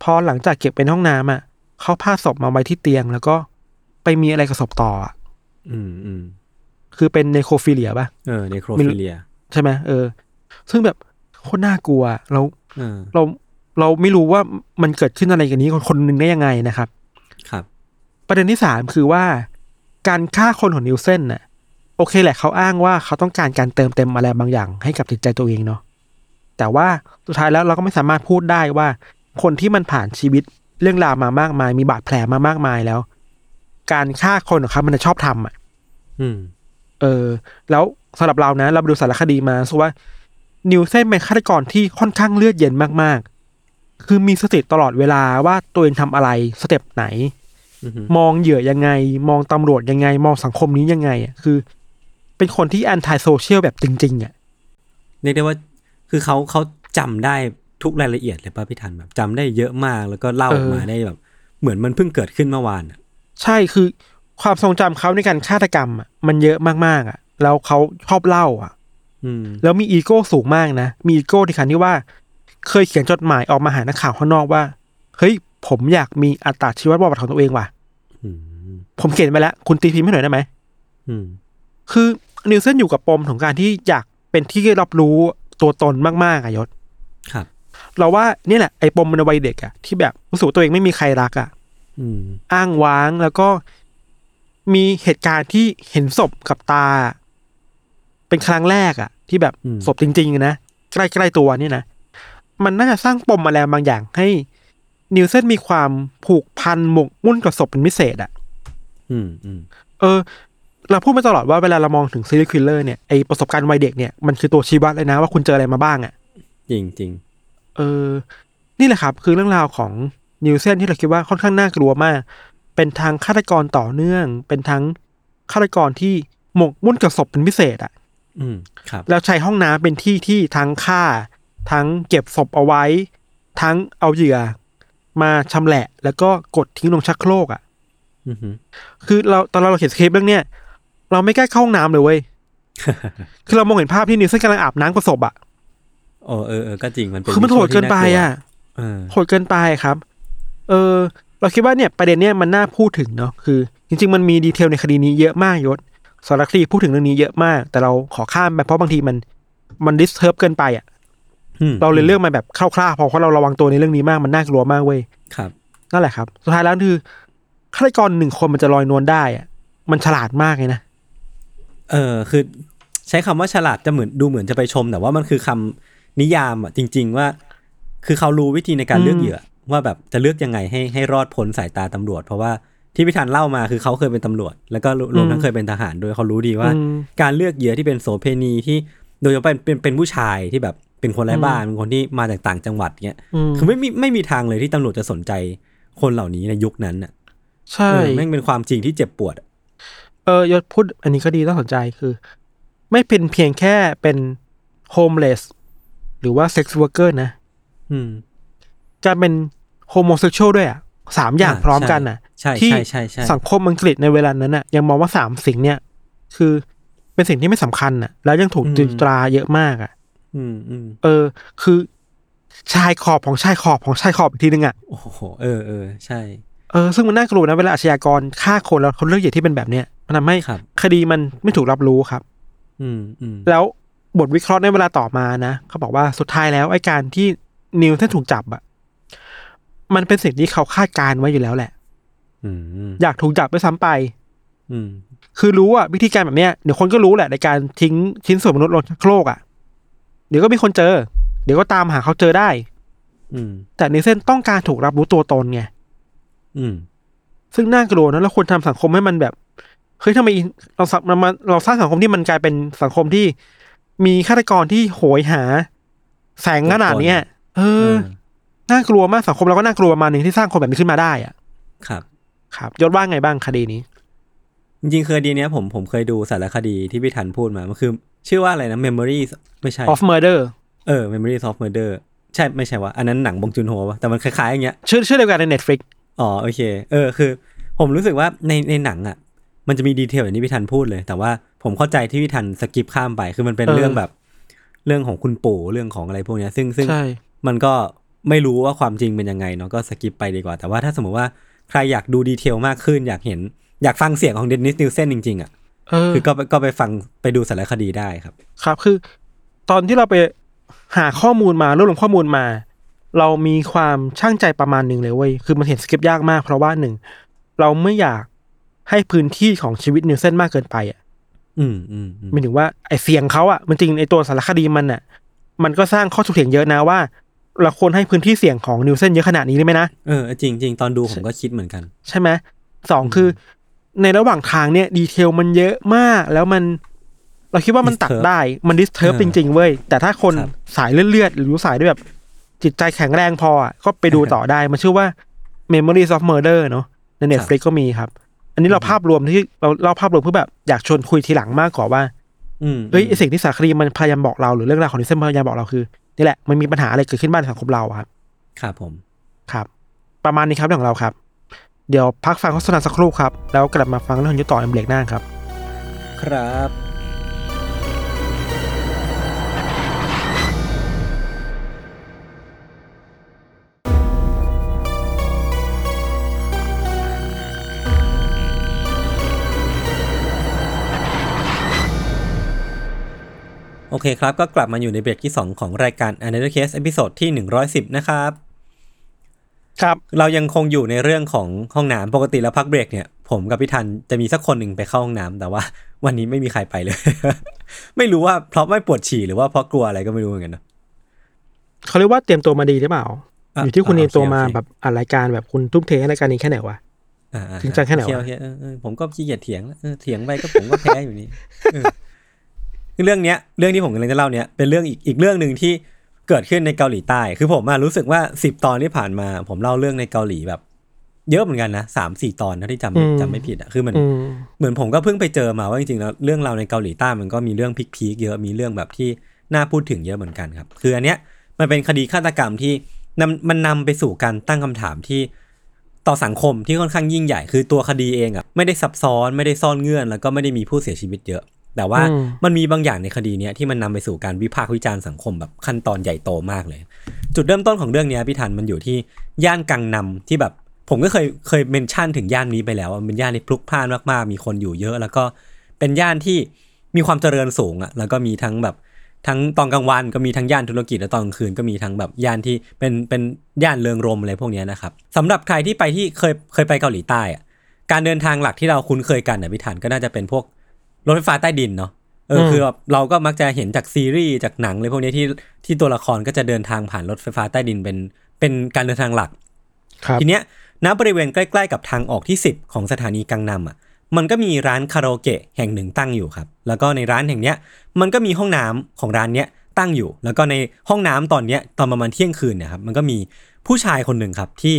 พอหลังจากเก็บเป็นห้องน้ำอะเขาพาศพมาไว้ที่เตียง แล้วก็ไปมีอะไรกับศพต่ออะอืมอืมคือเป็นในโคฟิเลียป่ะเออในโครไม่รู้ฟิเลีย ใช่ไหมเออ ซึ่งแบบโคตรน่ากลัวเราเออเรา เราไม่รู้ว่ามันเกิดขึ้นอะไรกันนี้คนคนหนึ่งได้ยังไงนะครับ ครับ ประเด็นที่สามคือว่า การฆ่าคนของนิวเซนน่ะ โอเคแหละเขาอ้างว่าเขาต้องการการเติมเต็มอะไรบางอย่างให้กับจิตใจตัวเองเนาะแต่ว่าสุดท้ายแล้วเราก็ไม่สามารถพูดได้ว่า คนที่มันผ่านชีวิตเรื่องราวมามากมาย มีบาดแผลมามากมายแล้ว การฆ่าคนของเขามันจะชอบทำอะ อืม เออ แล้วสำหรับเรานะ เราไปดูสารคดีมารู้สึกว่า นิวเซนเป็นฆาตกรที่ค่อนข้างเลือดเย็นมากๆ คือมีสติตลอดเวลาว่าตัวเองทำอะไร step ไหนอือฮึมองเหยื่อยังไง มองตำรวจยังไง มองสังคมนี้ยังไงอะคือ เป็นคนที่ antisocial แบบจริง ๆอะเรียกได้ว่า คือเขาเขาจำได้ทุกรายละเอียดเลยป่ะพี่ทันแบบจำได้เยอะมากแล้วก็เล่าเออมาได้แบบ เหมือนมันเพิ่งเกิดขึ้นเมื่อวานอะใช่คือความทรงจำเขาในการฆาตกรรมอะมันเยอะมากๆอะ แล้วเขาชอบเล่า อะ อืม แล้วมีอีโก้สูงมากนะมีอีโก้ที่คันที่ว่า เคยเขียนจดหมายออกมาหานักข่าวข้างนอกว่า เฮ้ย ผมอยากมีอัตราชีวประวัติของตัวเองว่ะอืมผมเขียนไปแล้ว คุณตีพิมพ์ให้หน่อยได้ไหมอืมคือนิวเซนอยู่กับปมของการที่อยากเป็นที่รับรู้ตัวตนมากๆอะยศครับ เราว่านี่แหละไอ้ปมในวัยเด็กอะที่แบบรู้สึกว่าตัวเองไม่มีใครรักอะอืมอ้างว้างแล้วก็มีเหตุการณ์ที่เห็นศพกับตา เป็นครั้งแรกอะที่แบบอืมศพจริงๆนะใกล้ๆตัวนี่นะ มันน่าจะสร้างปมอะไรบางอย่างให้ นิวเซนมีความผูกพันหมกมุ่นกับศพเป็นพิเศษอะอืมอืมเออ เราพูดมาตลอดว่าเวลาเรามองถึง serial killer เนี่ยไอประสบการณ์วัยเด็กเนี่ยมันคือตัวชี้วัดเลยนะว่าคุณเจออะไรมาบ้างอะจริงจริงเออ นี่แหละครับ คือเรื่องราวของนิวเซนที่เราคิดว่าค่อนข้างน่ากลัวมาก เป็นทางฆาตกรต่อเนื่อง เป็นทั้งฆาตกรที่หมกมุ่นกับศพเป็นพิเศษอะอืมครับ แล้วใช้ห้องน้ำเป็นที่ที่ทั้งฆ่า ทั้งเก็บศพเอาไว้ ทั้งเอาเหยื่อ มาชำแหละ แล้วก็กดทิ้งลงชักโครกอะอือฮึคือเราตอนเราเขียนสคริปต์เรื่องเนี้ยเราไม่กล้าเข้าห้องน้ำเลยเว้ยคือเรามองเห็นภาพที่นิวเซนกำลังอาบน้ำกับศพอะโอ้เออเออก็จริงมันเป็นคือมันโหดเกินไปอะเออโหดเกินไปครับ เออ เราคิดว่าเนี่ยประเด็นเนี้ยมันน่าพูดถึงเนาะคือ จริง ๆ มันมี detail ในคดีนี้เยอะมากยศสารคดีพูดถึงเรื่องนี้เยอะมาก แต่เราขอข้ามไปเพราะบางทีมัน มัน disturb เกินไปอะอืม เราเลยเลือกมาแบบคร่าวๆเพราะเราระวังตัวในเรื่องนี้มากมันน่ากลัวมากเว้ยครับนั่นแหละครับ สุดท้ายแล้วคือฆาตกรหนึ่งคนมันจะลอยนวลได้อะมันฉลาดมากเลยนะเออคือ ใช้คำว่าฉลาดจะเหมือนดูเหมือนจะไปชม แต่ว่ามันคือคำนิยามอะจริง ๆ ว่า คือเขารู้วิธีในการอืมเลือกเหยื่อว่าแบบจะเลือกยังไงให้ให้รอดพ้นสายตาตำรวจ เพราะว่าที่พิธันเล่ามาคือเขาเคยเป็นตำรวจ แล้วก็รวมทั้งเคยเป็นทหารด้วยเขารู้ดีว่าอืมการเลือกเหยื่อที่เป็นโสเพณีที่โดยเฉพาะเป็นเป็นเป็นผู้ชายที่แบบ เป็นคนไร้บ้านเป็นคนที่มาจากต่างจังหวัดเงี้ยอืมคือไม่มีไม่มีทางเลยที่ตำรวจจะสนใจคนเหล่านี้ในยุคนั้นอะ ใช่เออแม่งเป็นความจริงที่เจ็บปวดอะเออยศพูดอันนี้ก็ดีน่าสนใจคือ ไม่เป็นเพียงแค่เป็น homeless หรือว่า sex worker นะ อืม จะเป็น homosexual ด้วยอะสามอย่างอ่าพร้อมกันอะใช่ที่ใช่ใช่ใช่สังคมอังกฤษในเวลานั้นอะ ยังมองว่าสามสิ่งเนี่ย คือเป็นสิ่งที่ไม่สำคัญอะ แล้วยังถูกตรีตราเยอะมากอะ อืมอืมเออ คือ ชายขอบของชายขอบของชายขอบอีกทีนึงอะโอ้โหเออเออใช่เออซึ่งมันน่ากลัวนะเวลาอาชญากรฆ่าคนแล้วเขาเลือกเหยื่อที่เป็นแบบเนี้ยมันทำให้ครับคดีมันไม่ถูกรับรู้ครับ อืมอืมแล้วบทวิเคราะห์ในเวลาต่อมานะเขาบอกว่าสุดท้ายแล้วไอ้การที่นิวท่านถูกจับอะมันเป็นสิ่งที่เขาคาดการณ์ไว้อยู่แล้วแหละอืมอยากถูกจับด้วยซ้ำไปอืมคือรู้อะวิธีการแบบเนี้ยเดี๋ยวคนก็รู้แหละในการทิ้งชิ้นส่วนมนุษย์ลงชักโครกอะ เดี๋ยวก็มีคนเจอ เดี๋ยวก็ตามหาเขาเจอได้ อืม แต่ในเส้นต้องการถูกรับรู้ตัวตนไงอืม ซึ่งน่ากลัวนะเราควรทำสังคมให้มันแบบเฮ้ยทำไมเราสัเรามาเราสร้างสังคมที่มันกลายเป็นสังคมที่มีฆาตกรที่โหยหา แสงขนาดเนี้ยเอเอออ น่ากลัวมากสังคมเราก็น่ากลัวประมาณหนึ่งที่สร้างคนแบบนี้ขึ้นมาได้อะ ครับ ครับยศว่าไงบ้างคดีนี้ จริงๆคดีเนี้ยผมผมเคยดูสารคดีที่พี่ทันพูดมา มันคือ ชื่อว่าอะไรนะ Memories ไม่ใช่ of murder เออ Memories of Murder ใช่ไม่ใช่วะอันนั้นหนังบงจุนโฮวะแต่มันคล้ายๆอย่างเงี้ยชื่อชื่อเดียวกันใน Netflix อ๋อโอเค เออคือ ผมรู้สึกว่าในในหนังอะ มันจะมี detail อย่างที่พี่ทันพูดเลย แต่ว่าผมเข้าใจที่พี่ทัน skip ข้ามไป คือมันเป็นเออเรื่องแบบ เรื่องของคุณปู่เรื่องของอะไรพวกเนี้ย ซึ่งซึ่งใช่มันก็ไม่รู้ว่าความจริงเป็นยังไงเนาะก็ skip ไปดีกว่า แต่ว่าถ้าสมมติว่าใครอยากดูดีเทลมากขึ้นอยากเห็น อยากฟังเสียงของเดนนิสนิวเซนจริง ๆ อะเออคือก็ไปก็ไปฟังไปดูสารคดีได้ครับ ครับ คือ ตอนที่เราไปหาข้อมูลมารวบรวมข้อมูลมา เรามีความช่างใจประมาณหนึ่งเลยเว้ยคือมันเห็นสคริปต์ยากมาก เพราะว่าหนึ่งเราไม่อยากให้พื้นที่ของชีวิตนิวเซนมากเกินไปอะอืมอืมอืมหมายถึงว่าไอเสียงเขาอะมันจริงไอตัวสารคดีมันอะ มันก็สร้างข้อถกเถียงเยอะนะว่า เราควรให้พื้นที่เสียงของนิวเซนเยอะขนาดนี้ได้ไหมนะเออจริงจริงตอนดูผมก็คิดเหมือนกัน ใช่ไหมสองคือ ในระหว่างทางเนี่ย detail มันเยอะมาก แล้วมัน เราคิดว่ามันตัด Disturb ได้มันดิสเทิร์บเออจริง ๆ เว้ย แต่ถ้าคนครับสายเลือดๆหรือสายด้วยแบบ จิตใจแข็งแรงพออะก็ไปดูต่อได้ มันชื่อว่า Memories of Murder เนอะใน Netflix ก็มีครับ อันนี้เราภาพรวมที่เราเล่าภาพรวมเพื่อแบบอยากชวนคุยทีหลังมากกว่าว่าอืมเฮ้ยไอ้สิ่งที่สารคดีมันพยายามบอกเราหรือเรื่องราวของนิเซนพยายามบอกเราคือนี่แหละมันมีปัญหาอะไรเกิดขึ้นบ้างในสังคมเราอะครับ ครับผม ครับ ประมาณนี้ครับเรื่องของเราครับ เดี๋ยวพักฟังโฆษณาสักครู่ครับ แล้วกลับมาฟังเรื่องยุต่อในเบรกหน้าครับ ครับโอเคครับ ก็กลับมาอยู่ในเบรกที่ 2 ของรายการ a n a l y Case เอพิโซดที่ 110 นะครับ ครับเรายังคงอยู่ในเรื่องของห้องน้ำปกติแล้วพักเบรกเนี่ยผมกับพี่ทันจะมีสักคนหนึ่งไปเข้าห้องน้ำแต่ว่าวันนี้ไม่มีใครไปเลย ไม่รู้ว่าเพราะไม่ปวดฉี่หรือว่าเพราะกลัวอะไรก็ไม่รู้เหมือนกันนะเขาเรียกว่าเตรียมตัวมาดีหรือเปล่าอะอยู่ที่คุณอะเตรียมตัวโอเคมาโอเคแบบอ่านรายการแบบคุณทุ่มเทให้รายการนี้แค่ไหนวะอ่าๆจริงจังแค่ไหนวะโอเคโอเคเออเออผมก็ขี้เกียจเถียงแล้วเออเถียงไปก็ผมก็แพ้อยู่นี่เออคือเรื่องเนี้ย เรื่องที่ผมกำลังจะเล่าเนี้ยเป็นเรื่องอีกอีกเรื่องหนึ่งที่ เกิดขึ้นในเกาหลีใต้ คือผมอะรู้สึกว่าสิบตอนที่ผ่านมา ผมเล่าเรื่องในเกาหลีแบบ เยอะเหมือนกันนะสามสี่ตอนถ้าที่จำไม่อืมจำไม่ผิดอะคือมันอืมเหมือนผมก็เพิ่งไปเจอมาว่าจริงๆแล้วเรื่องราวในเกาหลีใต้มันก็มีเรื่องพีคๆเยอะมีเรื่องแบบที่น่าพูดถึงเยอะเหมือนกันครับ คืออันเนี้ยมันเป็นคดีฆาตกรรมที่นำมันนำไปสู่การตั้งคำถามที่ต่อสังคมที่ค่อนข้างยิ่งใหญ่ คือตัวคดีเองอะไม่ได้ซับซ้อนไม่ได้ซ่อนเงื่อน แล้วก็ไม่ได้มีผู้เสียชีวิตเยอะ แต่ว่าอืมมันมีบางอย่างในคดีเนี้ยที่มันนำไปสู่การวิพากษ์วิจารณ์สังคมแบบขั้นตอนใหญ่โตมากเลย จุดเริ่มต้นของเรื่องเนี้ยพี่ทันมันอยู่ที่ย่านกังนำที่แบบ ผมก็เคยเคยเมนชั่นถึงย่านนี้ไปแล้วว่ามันเป็นย่านที่พลุกพล่านมากๆมีคนอยู่เยอะ แล้วก็เป็นย่านที่มีความเจริญสูงอะแล้วก็มีทั้งแบบทั้งตอนกลางวันก็มีทั้งย่านธุรกิจและตอนกลางคืนก็มีทั้งแบบย่านที่เป็นเป็นย่านเริงรมย์อะไรพวกเนี้ยนะครับสำหรับใครที่ไปที่เคยเคยไปเกาหลีใต้อะการเดินทางหลักที่เราคุ้นเคยกันอะพี่ทันก็น่าจะเป็นพวก รถไฟฟ้าใต้ดินเนาะเอออืมคือแบบเราก็มักจะเห็นจากซีรีส์จากหนังเลยพวกเนี้ยที่ที่ตัวละครก็จะเดินทางผ่านรถไฟฟ้าใต้ดินเป็นเป็นการเดินทางหลักครับทีเนี้ยณบริเวณใกล้ๆกับทางออกที่ 10 ของสถานีกังนำอะมันก็มีร้านคาราโอเกะแห่งหนึ่งตั้งอยู่ครับ แล้วก็ในร้านแห่งเนี้ยมันก็มีห้องน้ำของร้านเนี้ยตั้งอยู่ แล้วก็ในห้องน้ำตอนเนี้ยตอนประมาณเที่ยงคืนเนี่ยครับมันก็มีผู้ชายคนหนึ่งครับที่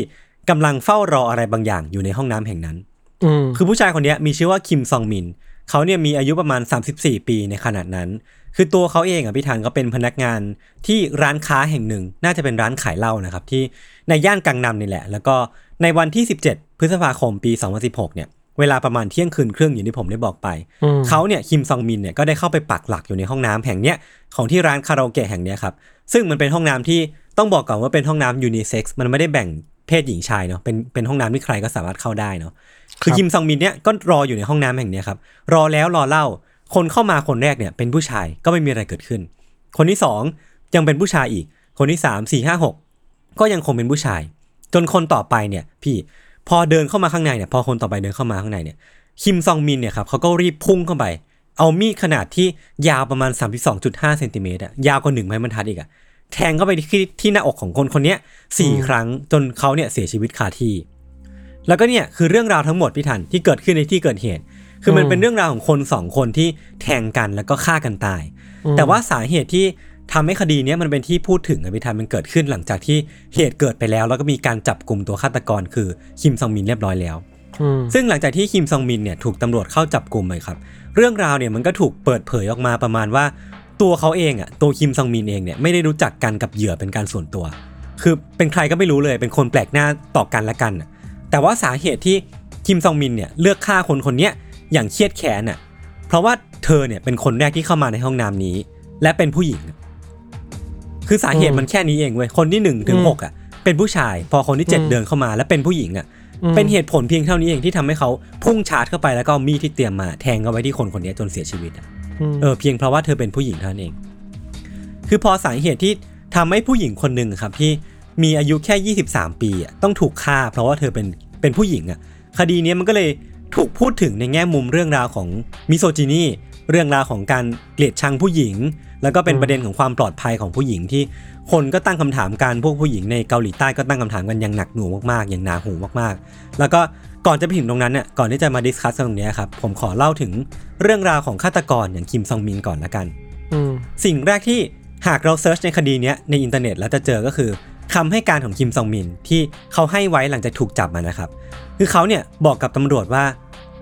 กำลังเฝ้ารออะไรบางอย่างอยู่ในห้องน้ำแห่งนั้นอืมคือผู้ชายคนเนี้ยมีชื่อว่าคิมซองมิน เขาเนี่ยมีอายุประมาณ 34 ปีในขณะนั้น คือตัวเขาเองอะพี่ธันก็เป็นพนักงานที่ร้านค้าแห่งหนึ่ง น่าจะเป็นร้านขายเหล้านะครับที่ในย่านกังนำนี่แหละ แล้วก็ในวันที่ 17 พฤษภาคมปี 2016 เนี่ยเวลาประมาณเที่ยงคืนครึ่งอย่างที่ผมได้บอกไปอืมเขาเนี่ยคิมซองมินเนี่ยก็ได้เข้าไปปักหลักอยู่ในห้องน้ำแห่งเนี้ยของที่ร้านคาราโอเกะแห่งเนี้ยครับ ซึ่งมันเป็นห้องน้ำที่ต้องบอกก่อนว่าเป็นห้องน้ำยูนิเซ็กซ์มันไม่ได้แบ่งเพศหญิงชายเนาะเป็นเป็นห้องน้ำที่ใครก็สามารถเข้าได้เนาะ คือคิมซองมินเนี่ยก็รออยู่ในห้องน้ำแห่งเนี้ยครับรอแล้วรอเล่า คนเข้ามาคนแรกเนี่ยเป็นผู้ชายก็ไม่มีอะไรเกิดขึ้น คนที่สองยังเป็นผู้ชายอีก คนที่สามสี่ห้าหกก็ยังคงเป็นผู้ชาย จนคนต่อไปเนี่ยพี่พอเดินเข้ามาข้างในเนี่ยพอคนต่อไปเดินเข้ามาข้างในเนี่ยคิมซองมินเนี่ยครับเขาก็รีบพุ่งเข้าไป เอามีดขนาดที่ยาวประมาณ 32.5เซนติเมตรอะยาวกว่าหนึ่งไม้บรรทัดอีกอะแทงเข้าไปที่ที่หน้าอกของคนคนเนี้ยสี่ครั้งจนเขาเนี่ยเสียชีวิตคาที่ แล้วก็เนี่ยคือเรื่องราวทั้งหมดพี่ทันที่เกิดขึ้นในที่เกิดเหตุ คือมันอืมเป็นเรื่องราวของคนสองคนที่แทงกันแล้วก็ฆ่ากันตายอืมแต่ว่าสาเหตุที่ทำให้คดีเนี้ยมันเป็นที่พูดถึงอะพี่ทันมันเกิดขึ้นหลังจากที่เหตุเกิดไปแล้ว แล้วก็มีการจับกลุ่มตัวฆาตกรคือคิมซองมินเรียบร้อยแล้วอืมซึ่งหลังจากที่คิมซองมินเนี่ยถูกตำรวจเข้าจับกลุ่มเลยครับ เรื่องราวเนี่ยมันก็ถูกเปิดเผยออกมาประมาณว่า ตัวเขาเองอะตัวคิมซองมินเองเนี่ยไม่ได้รู้จักกันกับเหยื่อเป็นการส่วนตัว คือเป็นใครก็ไม่รู้เลยเป็นคนแปลกหน้าต่อกันละกันน่ะ แต่ว่าสาเหตุที่คิมซองมินเนี่ยเลือกฆ่าคนคนเนี้ยอย่างเครียดแค้นอะเพราะว่าเธอเนี่ยเป็นคนแรกที่เข้ามาในห้องน้ำนี้ และเป็นผู้หญิง คือสาเหตุอืมมันแค่นี้เองเว้ยคนที่หนึ่งถึงอืมหกอะเป็นผู้ชาย พอคนที่เจ็ดอืมเดินเข้ามาแล้วเป็นผู้หญิงอะอืมเป็นเหตุผลเพียงเท่านี้เองที่ทำให้เขาพุ่งชาร์จเข้าไปแล้วก็เอามีดที่เตรียมมาแทงเข้าไปที่คนคนนี้จนเสียชีวิตอะมเออเพียงเพราะว่าเธอเป็นผู้หญิงเท่านั้นเอง คือพอสาเหตุที่ทำให้ผู้หญิงคนหนึ่งครับที่ มีอายุแค่ 23 ปีอะต้องถูกฆ่า เพราะว่าเธอเป็นเป็นผู้หญิงอะคดีเนี้ยมันก็เลยถูกพูดถึงในแง่มุมเรื่องราวของมิโซจินีเรื่องราวของการเกลียดชังผู้หญิง แล้วก็เป็นประเด็นของความปลอดภัยของผู้หญิงที่คนก็ตั้งคำถามกันพวกผู้หญิงในเกาหลีใต้ก็ตั้งคำถามกันอย่างหนักหน่วงมากๆ อย่างหนาหูมากๆ แล้วก็ก่อนจะไปถึงตรงนั้นเนี่ยก่อนที่จะมา discuss ตรงเนี้ยครับผมขอเล่าถึงเรื่องราวของฆาตกรอย่างคิมซองมินก่อนละกันอืมสิ่งแรกที่หากเรา search ในคดีเนี้ยในอินเทอร์เน็ตแล้วจะเจอก็คือ คำให้การของคิมซองมินที่เขาให้ไว้หลังจากถูกจับมานะครับ คือเขาเนี่ยบอกกับตำรวจว่า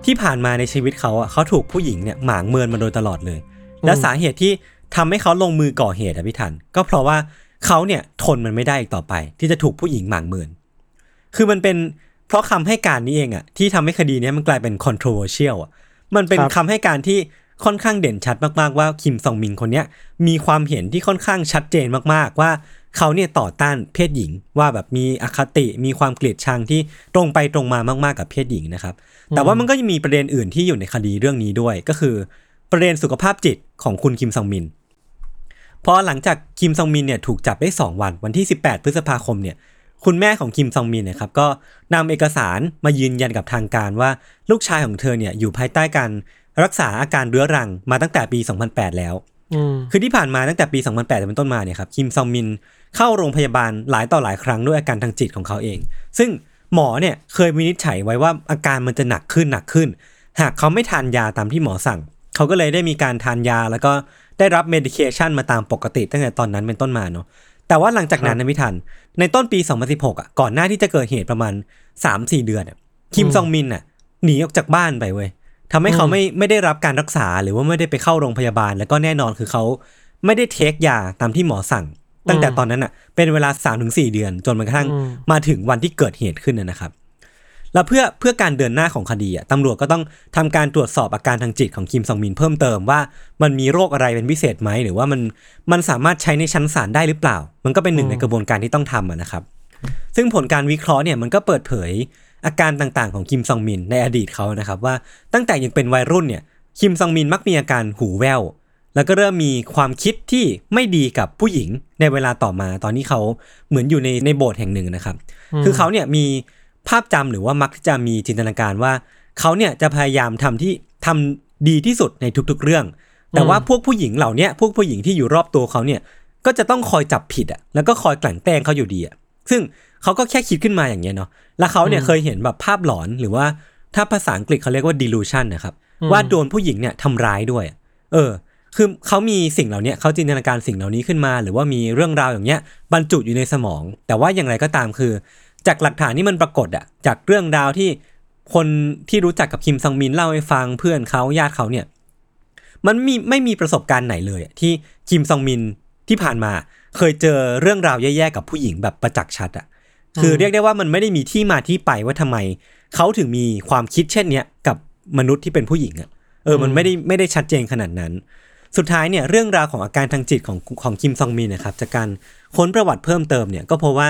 ที่ผ่านมาในชีวิตเขาอะเขาถูกผู้หญิงเนี่ยหมางเมินมาโดยตลอดเลย และสาเหตุที่ทำให้เขาลงมือก่อเหตุอะพี่ทัน ก็เพราะว่าเขาเนี่ยทนมันไม่ได้อีกต่อไป ที่จะถูกผู้หญิงหมางเมิน คือมันเป็นเพราะคำให้การนี้เองอะที่ทำให้คดีเนี้ยมันกลายเป็น controversial อะมันเป็นครับคำให้การที่ค่อนข้างเด่นชัดมากๆว่าคิมซองมินคนเนี้ยมีความเห็นที่ค่อนข้างชัดเจนมากๆว่า เขาเนี่ยต่อต้านเพศหญิงว่าแบบมีอคติมีความเกลียดชังที่ตรงไปตรงมามากๆกับเพศหญิงนะครับ แต่ว่ามันก็ยังมีประเด็นอื่นที่อยู่ในคดีเรื่องนี้ด้วย ก็คือ ประเด็นสุขภาพจิตของคุณคิมซองมินพอหลังจากคิมซองมินเนี่ยถูกจับได้ 2 วันวันที่ 18 พฤษภาคมเนี่ยคุณแม่ของคิมซองมินเนี่ยครับก็นำเอกสารมายืนยันกับทางการว่าลูกชายของเธอเนี่ยอยู่ภายใต้การรักษาอาการเรื้อรังมาตั้งแต่ปี 2008 แล้วอืมคือที่ผ่านมาตั้งแต่ปี 2008เป็นต้นมาเนี่ยครับคิมซองมิน เข้าโรงพยาบาลหลายต่อหลายครั้งด้วยอาการทางจิตของเขาเอง ซึ่งหมอเนี่ยเคยวินิจฉัยไว้ว่าอาการมันจะหนักขึ้นหนักขึ้น หากเขาไม่ทานยาตามที่หมอสั่ง เขาก็เลยได้มีการทานยาแล้วก็ได้รับเมดิเคชันมาตามปกติตั้งแต่ตอนนั้นเป็นต้นมาเนาะแต่ว่าหลังจากนั้นนะพี่ทัน ในต้นปี 2016 อะ ก่อนหน้าที่จะเกิดเหตุประมาณ 3-4 เดือนอะคิมซองมินอะหนีออกจากบ้านไปเว้ยทำให้เขาไม่ไม่ได้รับการรักษาหรือว่าไม่ได้ไปเข้าโรงพยาบาล แล้วก็แน่นอนคือเขาไม่ได้เทคยาตามที่หมอสั่ง ตั้งแต่ตอนนั้นอะ เป็นเวลา3-4เดือน จนมันกระทั่งอืมมาถึงวันที่เกิดเหตุขึ้นนะนะครับ แล้วเพื่อเพื่อการเดินหน้าของคดีอะตำรวจก็ต้องทำการตรวจสอบอาการทางจิตของคิมซองมินเพิ่มเติมว่ามันมีโรคอะไรเป็นพิเศษไหมหรือว่ามันมันสามารถใช้ในชั้นศาลได้หรือเปล่า มันก็เป็นหนึ่งในกระบวนการที่ต้องทำอะนะครับ ซึ่งผลการวิเคราะห์เนี่ยมันก็เปิดเผยอาการต่างๆของคิมซองมินในอดีตเขานะครับว่าตั้งแต่ยังเป็นวัยรุ่นเนี่ยคิมซองมินมักมีอาการหูแว่ว แล้วก็เริ่มมีความคิดที่ไม่ดีกับผู้หญิงในเวลาต่อมาตอนนี้เขาเหมือนอยู่ในในโบสถ์แห่งหนึ่งนะครับ คือเขาเนี่ยมีภาพจำหรือว่ามักที่จะมีจินตนาการว่า เขาเนี่ยจะพยายามทำที่ทำดีที่สุดในทุกๆเรื่อง แต่ว่าพวกผู้หญิงเหล่าเนี้ยพวกผู้หญิงที่อยู่รอบตัวเขาเนี่ยก็จะต้องคอยจับผิดอะแล้วก็คอยกลั่นแกล้งเขาอยู่ดีอะซึ่งเขาก็แค่คิดขึ้นมาอย่างเงี้ยเนาะแล้วเขาเนี่ยเคยเห็นแบบภาพหลอนหรือว่าถ้าภาษาอังกฤษเขาเรียกว่า delusion นะครับว่าโดนผู้หญิงเนี่ยทำร้ายด้วย เออ คือเขามีสิ่งเหล่านี้เขาจินตนาการสิ่งเหล่านี้ขึ้นมา หรือว่ามีเรื่องราวอย่างเงี้ยบรรจุอยู่ในสมอง แต่ว่าอย่างไรก็ตามคือ จากหลักฐานที่มันปรากฏอะจากเรื่องราวที่คนที่รู้จักกับคิมซองมินเล่าให้ฟังเพื่อนเขาญาติเขาเนี่ยมันมีไม่มีประสบการณ์ไหนเลยอะที่คิมซองมินที่ผ่านมา เคยเจอเรื่องราวแย่ๆกับผู้หญิงแบบประจักษ์ชัดอะคือเรียกได้ว่ามันไม่ได้มีที่มาที่ไปว่าทำไมเขาถึงมีความคิดเช่นเนี้ยกับมนุษย์ที่เป็นผู้หญิงอะเออมันไม่ได้ไม่ได้ชัดเจนขนาดนั้น สุดท้ายเนี่ยเรื่องราวของอาการทางจิตของของคิมซองมินนะครับจากการค้นประวัติเพิ่มเติมเนี่ยก็เพราะว่า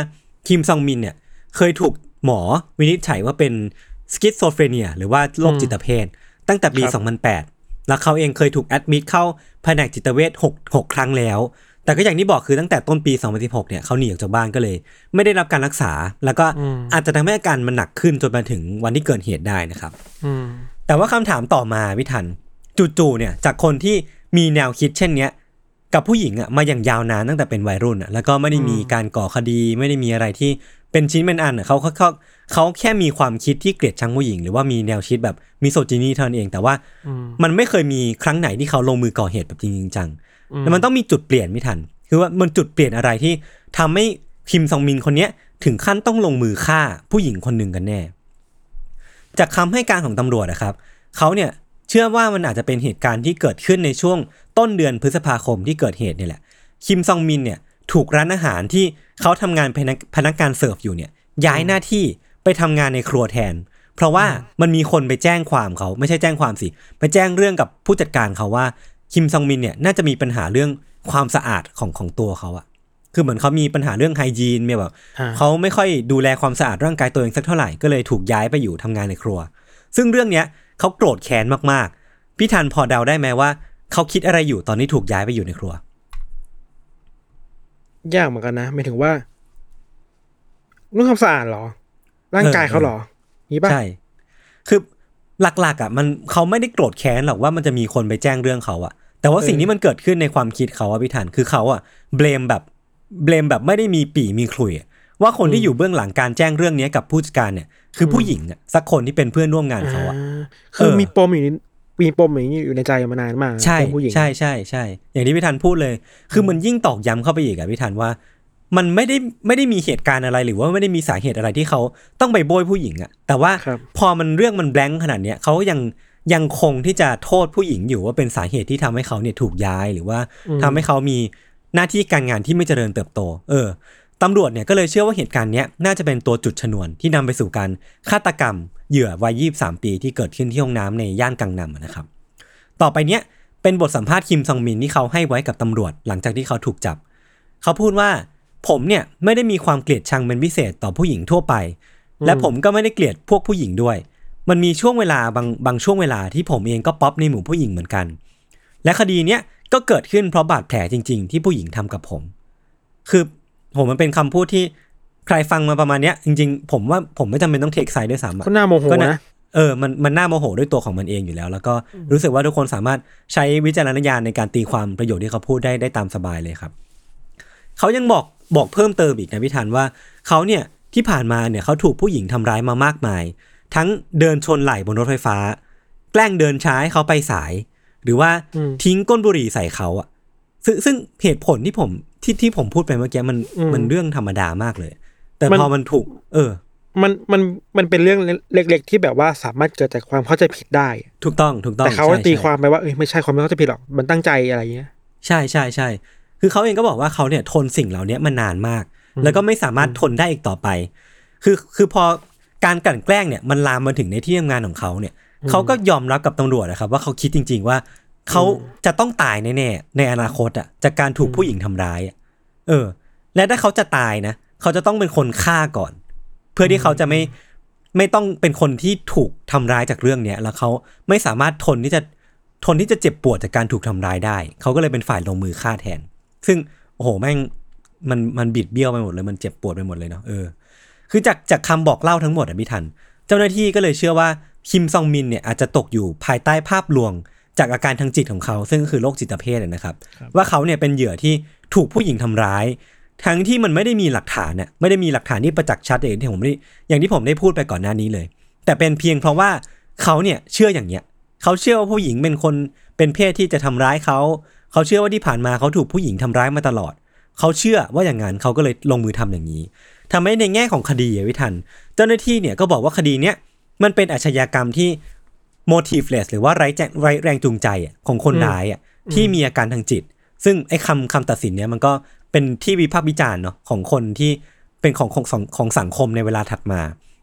คิมซองมินเนี่ยเคยถูกหมอวินิจฉัยว่าเป็น schizophrenia หรือว่าโรคจิตเภท ตั้งแต่ปีครับ2008 แล้วเขาเองเคยถูก admit เข้าแผนกจิตเวช6 6 ครั้งแล้ว แต่ก็อย่างที่บอกคือตั้งแต่ต้นปี 2016 เนี่ยเขาหนีออกจากบ้านก็เลย ไม่ได้รับการรักษา แล้วก็อาจจะทำให้อาการมันหนักขึ้นจนมาถึงวันที่เกิดเหตุได้นะครับอืมแต่ว่าคำถามต่อมาพี่ทันจู่ๆเนี่ยจากคนที่ มีแนวคิดเช่นเนี้ยกับผู้หญิงอะมาอย่างยาวนานตั้งแต่เป็นวัยรุ่นอะแล้วก็ไม่ได้มีการก่อคดีไม่ได้มีอะไรที่เป็นชิ้นเป็นอันอะเขาเขาเขาเขาแค่มีความคิดที่เกลียดชังผู้หญิง หรือว่ามีแนวคิดแบบมีโซจินีเท่านั้นเอง แต่ว่าอืมมันไม่เคยมีครั้งไหนที่เขาลงมือก่อเหตุแบบจริงๆจังอืมแล้วมันต้องมีจุดเปลี่ยนไม่ทัน คือว่ามันจุดเปลี่ยนอะไรที่ทำให้คิมซองมินคนเนี้ยถึงขั้นต้องลงมือฆ่าผู้หญิงคนหนึ่งกันแน่ จากคำให้การของตำรวจนะครับเขาเนี่ย เชื่อว่ามันอาจจะเป็นเหตุการณ์ที่เกิดขึ้นในช่วงต้นเดือนพฤษภาคมที่เกิดเหตุเนี่ยแหละ คิมซองมินเนี่ยถูกร้านอาหารที่เขาทำงานพนักพนักงานเสิร์ฟอยู่เนี่ยย้ายหน้าที่ไปทำงานในครัวแทน เพราะว่ามันมีคนไปแจ้งความเขาไม่ใช่แจ้งความสิ ไปแจ้งเรื่องกับผู้จัดการเขาว่าคิมซองมินเนี่ยน่าจะมีปัญหาเรื่องความสะอาดของของตัวเขาอะคือเหมือนเขามีปัญหาเรื่องไฮจีนเนี่ยแบบอ่าเขาไม่ค่อยดูแลความสะอาดร่างกายตัวเองสักเท่าไหร่ก็เลยถูกย้ายไปอยู่ทำงานในครัว ซึ่งเรื่องเนี้ย เขาโกรธแค้นมากๆ พี่ทันพอเดาได้ไหมว่า เขาคิดอะไรอยู่ตอนนี้ถูกย้ายไปอยู่ในครัว ยากเหมือนกันนะหมายถึงว่าเรื่องความสะอาดเหรอ ร่างกายเขาเหรอนี่ป่ะใช่ คือหลักๆอะ มันเขาไม่ได้โกรธแค้นหรอกว่ามันจะมีคนไปแจ้งเรื่องเขาอะ แต่ว่าสิ่งที่มันเกิดขึ้นในความคิดเขาอะพี่ทันคือเขาอะเบลมแบบเบลมแบบไม่ได้มีปีมีขลุ่ยอะ ว่าคนที่อยู่เบื้องหลังการแจ้งเรื่องเนี้ยกับผู้จัดการเนี่ย คือผู้หญิงอะสักคนที่เป็นเพื่อนร่วมงานเขาอะอ่าคือเออมีปมอยู่ในมีปมอย่างนี้อยู่ในใจมานานมากใช่เรื่องผู้หญิงใช่ใช่ใช่อย่างที่พี่ธันพูดเลย คือมันยิ่งตอกย้ำเข้าไปอีกอะพี่ธันว่า มันไม่ได้ไม่ได้มีเหตุการณ์อะไรหรือว่าไม่ได้มีสาเหตุอะไรที่เขาต้องไปโบยผู้หญิงอะแต่ว่าครับพอมันเรื่องมันแบงค์ขนาดเนี้ยเขายังยังคงที่จะโทษผู้หญิงอยู่ว่าเป็นสาเหตุที่ทำให้เขาเนี่ยถูกย้ายหรือว่าทำให้เขามีหน้าที่การงานที่ไม่เจริญเติบโต เออ ตำรวจเนี่ยก็เลยเชื่อว่าเหตุการณ์นี้น่าจะเป็นตัวจุดชนวนที่นำไปสู่การฆาตกรรมเหยื่อวัยยี23 ปีที่เกิดขึ้นที่ห้องน้ำในย่านกังนำอะนะครับ ต่อไปเนี้ยเป็นบทสัมภาษณ์คิมซองมินที่เขาให้ไว้กับตำรวจหลังจากที่เขาถูกจับ เขาพูดว่าผมเนี่ยไม่ได้มีความเกลียดชังเป็นพิเศษต่อผู้หญิงทั่วไป และผมก็ไม่ได้เกลียดพวกผู้หญิงด้วย มันมีช่วงเวลาบางบางช่วงเวลาที่ผมเองก็ป๊อปในหมู่ผู้หญิงเหมือนกัน และคดีเนี้ยก็เกิดขึ้นเพราะบาดแผลจริง ๆ ที่ผู้หญิงทำกับผม คือ ผมมันเป็นคำพูดที่ใครฟังมาประมาณเนี้ยจริงๆ ผมว่าผมไม่จำเป็นต้องเทคไซด์ด้วยซ้ำอะก็น่าโมโหก็นะเออมันมันน่าโมโหด้วยตัวของมันเองอยู่แล้ว แล้วก็รู้สึกว่าทุกคนสามารถใช้วิจารณญาณในการตีความประโยชน์ที่เขาพูดได้ได้ตามสบายเลยครับเขายังบอกบอกเพิ่มเติมอีกนะพี่ธันว่าเขาเนี่ยที่ผ่านมาเนี่ยเขาถูกผู้หญิงทำร้ายมามากมาย ทั้งเดินชนไหล่บนรถไฟฟ้า แกล้งเดินช้าให้เขาไปสาย หรือว่าอืมทิ้งก้นบุหรี่ใส่เขาอะซึ่งซึ่งเหตุผลที่ผม ที่ที่ผมพูดไปเมื่อกี้มันอืมมันเรื่องธรรมดามากเลย แต่มันพอมันถูก เออ มันมันมันเป็นเรื่องเล็ก ๆ ที่แบบว่าสามารถเกิดจากความเข้าใจผิดได้ ถูกต้องถูกต้องแต่เขาใช่ตีใช่ความไปว่าเอ้ยไม่ใช่ความไม่เข้าใจผิดหรอกมันตั้งใจอะไรเงี้ย ใช่ใช่ใช่คือเขาเองก็บอกว่าเขาเนี่ยทนสิ่งเหล่านี้มานานมาก แล้วก็ไม่สามารถทนได้อีกต่อไป คือคือพอการกลั่นแกล้งเนี่ยมันลามมาถึงในที่ทำงานของเขาเนี่ยเขาก็ยอมรับกับตำรวจนะครับ ว่าเขาคิดจริง ๆ ว่า เขาจะต้องตายแน่ๆในอนาคตอะจากการถูกผู้หญิงทำร้ายเออ และถ้าเขาจะตายนะเขาจะต้องเป็นคนฆ่าก่อน เพื่อที่เขาจะไม่ไม่ต้องเป็นคนที่ถูกทำร้ายจากเรื่องเนี้ยแล้วเขาไม่สามารถทนที่จะทนที่จะเจ็บปวดจากการถูกทำร้ายได้ เขาก็เลยเป็นฝ่ายลงมือฆ่าแทน ซึ่งโอ้โหแม่งมันมันบิดเบี้ยวไปหมดเลยมันเจ็บปวดไปหมดเลยเนาะเออคือจากจากคำบอกเล่าทั้งหมดอะพี่ทัน เจ้าหน้าที่ก็เลยเชื่อว่าคิมซองมินเนี่ยอาจจะตกอยู่ภายใต้ภาพลวง จากอาการทางจิตของเขา ซึ่งคือโรคจิตเภทอะนะครับ ว่าเขาเนี่ยเป็นเหยื่อที่ถูกผู้หญิงทำร้าย ทั้งที่มันไม่ได้มีหลักฐานน่ะไม่ได้มีหลักฐานที่ประจักษ์ชัดอย่างที่ผมได้อย่างที่ผมได้พูดไปก่อนหน้านี้เลย แต่เป็นเพียงเพราะว่าเขาเนี่ยเชื่ออย่างเนี้ยเขาเชื่อว่าผู้หญิงเป็นคนเป็นเพศที่จะทำร้ายเขาเขาเชื่อว่าที่ผ่านมาเขาถูกผู้หญิงทำร้ายมาตลอด เขาเชื่อว่าอย่างนั้นเขาก็เลยลงมือทำอย่างนี้ทำให้ในแง่ของคดีอะวิทัน เจ้าหน้าที่เนี่ยก็บอกว่าคดีเนี้ยมันเป็นอาชญากรรมที่ motiveless หรือว่าไร้แจไร้แรงจูงใจอะของคนร้ายอะที่มีอาการทางจิต ซึ่งไอ้คำคำตัดสินเนี้ยมันก็เป็นที่วิพากษ์วิจารณ์เนาะของคนที่เป็นของของของของสังคมในเวลาถัดมา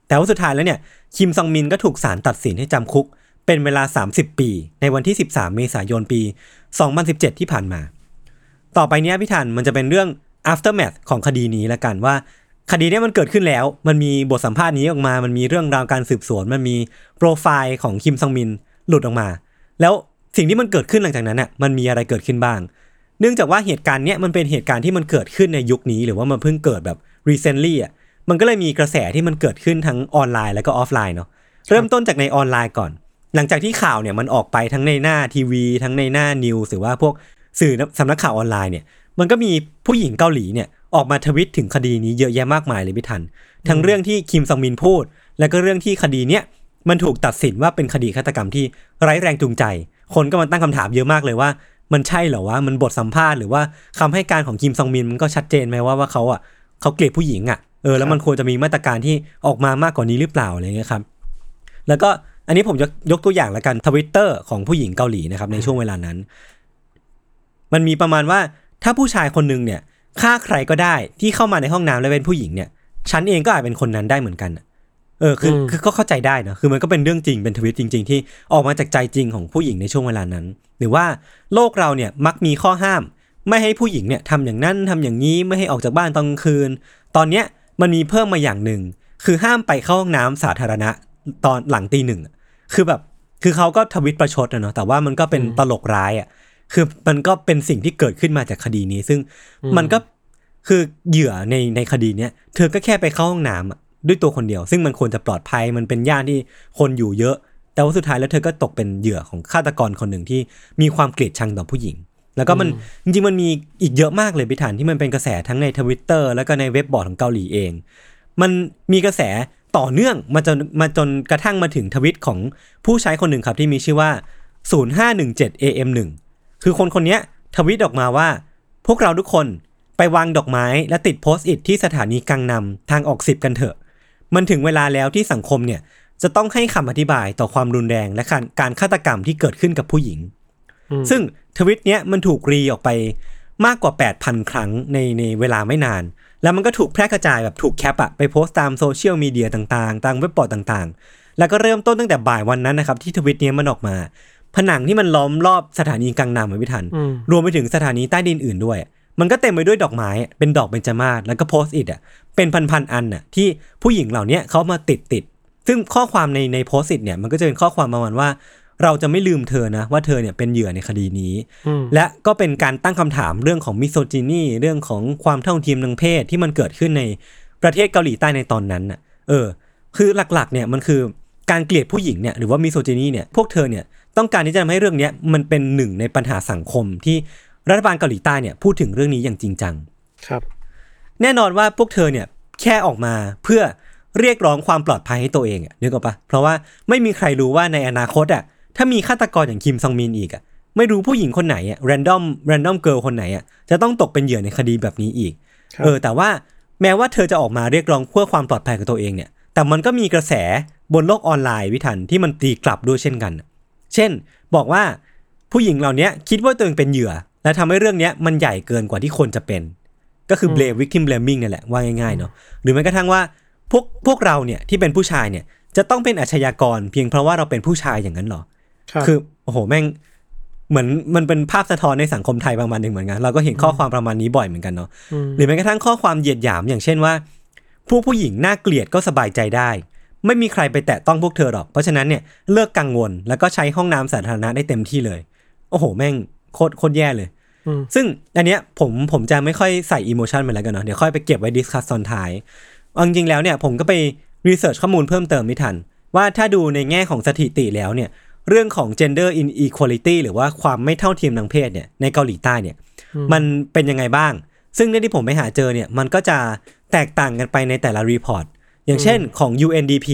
แต่ว่าสุดท้ายแล้วเนี่ยคิมซองมินก็ถูกศาลตัดสินให้จำคุก เป็นเวลา 30 ปี ในวันที่ 13 เมษายนปี 2017 ที่ผ่านมา ต่อไปเนี้ยพี่ทันมันจะเป็นเรื่อง aftermath ของคดีนี้ละกันว่า คดีนี้มันเกิดขึ้นแล้ว มันมีบทสัมภาษณ์นี้ออกมา มันมีเรื่องราวการสืบสวน มันมีโปรไฟล์ของคิมซองมินหลุดออกมา แล้วสิ่งที่มันเกิดขึ้นหลังจากนั้นน่ะ มันมีอะไรเกิดขึ้นบ้าง เนื่องจากว่าเหตุการณ์เนี้ยมันเป็นเหตุการณ์ที่มันเกิดขึ้นในยุคนี้ หรือว่ามันเพิ่งเกิดแบบ recently อะ มันก็เลยมีกระแสที่มันเกิดขึ้นทั้งออนไลน์แล้วก็ออฟไลน์เนาะ เริ่มต้นจากในออนไลน์ก่อน หลังจากที่ข่าวเนี่ยมันออกไปทั้งในหน้าทีวี ทั้งในหน้า news หรือว่าพวกสื่อสำนักข่าวออนไลน์เนี่ย มันก็มีผู้หญิงเกาหลีเนี่ยออกมาทวิตถึงคดีนี้เยอะแยะมากมายเลยพี่ทัน ทั้งเรื่องที่คิมซองมินพูด แล้วก็เรื่องที่คดีเนี้ยมันถูกตัดสินว่าเป็นคดีฆาตกรรมที่ไร้แรงจูงใจ คนก็มาตั้งคำถามเยอะมากเลยว่า มันใช่เหรอว่ามันบทสัมภาษณ์หรือว่าคำให้การของคิมซองมินมันก็ชัดเจนไหมว่าว่าเขาอะเขาเกลียดผู้หญิงอะเออแล้วมันควรจะมีมาตรการที่ออกมามากกว่านี้หรือเปล่าอะไรเงี้ยครับ แล้วก็อันนี้ผมจะยกตัวอย่างละกันทวิตเตอร์ของผู้หญิงเกาหลีนะครับในช่วงเวลานั้น มันมีประมาณว่า ถ้าผู้ชายคนหนึงเนี่ยฆ่าใครก็ได้ที่เข้ามาในห้องน้ำแล้วเป็นผู้หญิงเนี่ยฉันเองก็อาจเป็นคนนั้นได้เหมือนกันอะเออคืออืมคือก็เข้าใจได้นะคือมันก็เป็นเรื่องจริงเป็นทวิตจริง ๆ ที่ออกมาจากใจจริงของผู้หญิงในช่วงเวลานั้น หรือว่าโลกเราเนี่ยมักมีข้อห้าม ไม่ให้ผู้หญิงเนี่ยทำอย่างนั้นทำอย่างนี้ไม่ให้ออกจากบ้านตอนกลางคืน ตอนเนี้ยมันมีเพิ่มมาอย่างหนึ่ง คือห้ามไปเข้าห้องน้ำสาธารณะตอนหลังตีหนึ่งอะคือแบบคือเขาก็ทวิตประชดนะเนาะแต่ว่ามันก็เป็นตลกร้ายอะ คือมันก็เป็นสิ่งที่เกิดขึ้นมาจากคดีนี้ ซึ่งมันก็คือเหยื่อในในคดีเนี้ยเธอก็แค่ไปเข้าห้องน้ำอะด้วยตัวคนเดียว ซึ่งมันควรจะปลอดภัยมันเป็นย่านที่คนอยู่เยอะ แต่ว่าสุดท้ายแล้วเธอก็ตกเป็นเหยื่อของฆาตกรคนหนึ่งที่มีความเกลียดชังต่อผู้หญิง แล้วก็มันจริงๆมันมีอีกเยอะมากเลยพิธานที่มันเป็นกระแสทั้งในทวิตเตอร์แล้วก็ในเว็บบอร์ดของเกาหลีเอง มันมีกระแสต่อเนื่องมาจนมาจนกระทั่งมาถึงทวิตของผู้ใช้คนหนึ่งครับที่มีชื่อว่า 0517 AM1 คือคนคนเนี้ยทวิตออกมาว่า พวกเราทุกคนไปวางดอกไม้และติดโพสต์อิทที่สถานีกังนำทางออกสิบกันเถอะ มันถึงเวลาแล้วที่สังคมเนี่ยจะต้องให้คำอธิบายต่อความรุนแรงและการการฆาตกรรมที่เกิดขึ้นกับผู้หญิง ซึ่งทวิตเนี้ยมันถูกรีออกไปมากกว่า 8,000 ครั้งในในเวลาไม่นาน แล้วมันก็ถูกแพร่กระจายแบบถูกแคปอะไปโพสต์ตามโซเชียลมีเดียต่างๆ ตามเว็บบอร์ดต่างๆ แล้วก็เริ่มต้นตั้งแต่บ่ายวันนั้นนะครับที่ทวิตเนี้ยมันออกมา ผนังที่มันล้อมรอบสถานีกังนำอะพี่ทันอืมรวมไปถึงสถานีใต้ดินอื่นด้วย มันก็เต็มไปด้วยดอกไม้อะเป็นดอกเบญจมาศแล้วก็ Post-it อะเป็นพันๆอันน่ะที่ผู้หญิงเหล่าเนี้ยเขามาติดติดซึ่งข้อความในใน Post-it เนี่ยมันก็จะเป็นข้อความประมาณว่า เราจะไม่ลืมเธอนะ ว่าเธอเนี่ยเป็นเหยื่อในคดีนี้อืมและก็เป็นการตั้งคำถามเรื่องของ misogyny เรื่องของความเท่าเทียมทางเพศที่มันเกิดขึ้นในประเทศเกาหลีใต้ในตอนนั้นน่ะ เออ คือหลักๆ เนี่ยมันคือการเกลียดผู้หญิงเนี่ยหรือว่ามิโซจินีเนี่ยพวกเธอเนี่ย ต้องการที่จะทำให้เรื่องเนี้ยมันเป็นหนึ่งในปัญหาสังคมที่รัฐบาลเกาหลีใต้เนี่ยพูดถึงเรื่องนี้อย่างจริงจัง ครับ แน่นอนว่าพวกเธอเนี่ยแค่ออกมาเพื่อเรียกร้องความปลอดภัยให้ตัวเองอะนึกออกปะเพราะว่าไม่มีใครรู้ว่าในอนาคตอะถ้ามีฆาตกรอย่างคิมซองมินอีกอะไม่รู้ผู้หญิงคนไหนอะ random random girl คนไหนอะจะต้องตกเป็นเหยื่อในคดีแบบนี้อีกครับเออ แต่ว่าแม้ว่าเธอจะออกมาเรียกร้องเพื่อความปลอดภัยของตัวเองเนี่ย แต่มันก็มีกระแสบนโลกออนไลน์วิทันที่มันตีกลับด้วยเช่นกัน เช่น บอกว่าผู้หญิงเหล่านี้คิดว่าตัวเองเป็นเหยื่อ และทำให้เรื่องเนี้ยมันใหญ่เกินกว่าที่ควรจะเป็น ก็คือ blame victim blaming นั่นแหละว่าง่ายๆเนาะหรือแม้กระทั่งว่าพวกพวกเราเนี่ยที่เป็นผู้ชายเนี่ยจะต้องเป็นอาชญากร เพียงเพราะว่าเราเป็นผู้ชายอย่างนั้นเหรอครับคือโอ้โหแม่งเหมือนมันเป็นภาพสะท้อนในสังคมไทยประมาณหนึ่งเหมือนกัน เราก็เห็นข้อความประมาณนี้บ่อยเหมือนกันเนาะมหรือแม้กระทั่งข้อความเหยียดหยามอย่างเช่นว่า ผู้ผู้หญิงน่าเกลียดก็สบายใจได้ ไม่มีใครไปแตะต้องพวกเธอหรอก เพราะฉะนั้นเนี่ยเลิกกังวลแล้วก็ใช้ห้องน้ำสาธารณะได้เต็มที่เลย โอ้โห แม่งโคตรโคตรแย่เลยอืมซึ่งอันเนี้ยผมผมจะไม่ค่อยใส่ emotion ไปแล้วกันเนาะเดี๋ยวค่อยไปเก็บไว้ discuss ตอนท้ายเอาจริงๆแล้วเนี่ยผมก็ไปresearch ข้อมูลเพิ่มเติมพี่ทัน ว่าถ้าดูในแง่ของสถิติแล้วเนี่ยเรื่องของ gender inequality หรือว่าความไม่เท่าเทียมทางเพศเนี่ยในเกาหลีใต้เนี่ยมันเป็นยังไงบ้าง ซึ่งในที่ผมไปหาเจอเนี่ยมันก็จะแตกต่างกันไปในแต่ละ report อย่างเช่นของ UNDP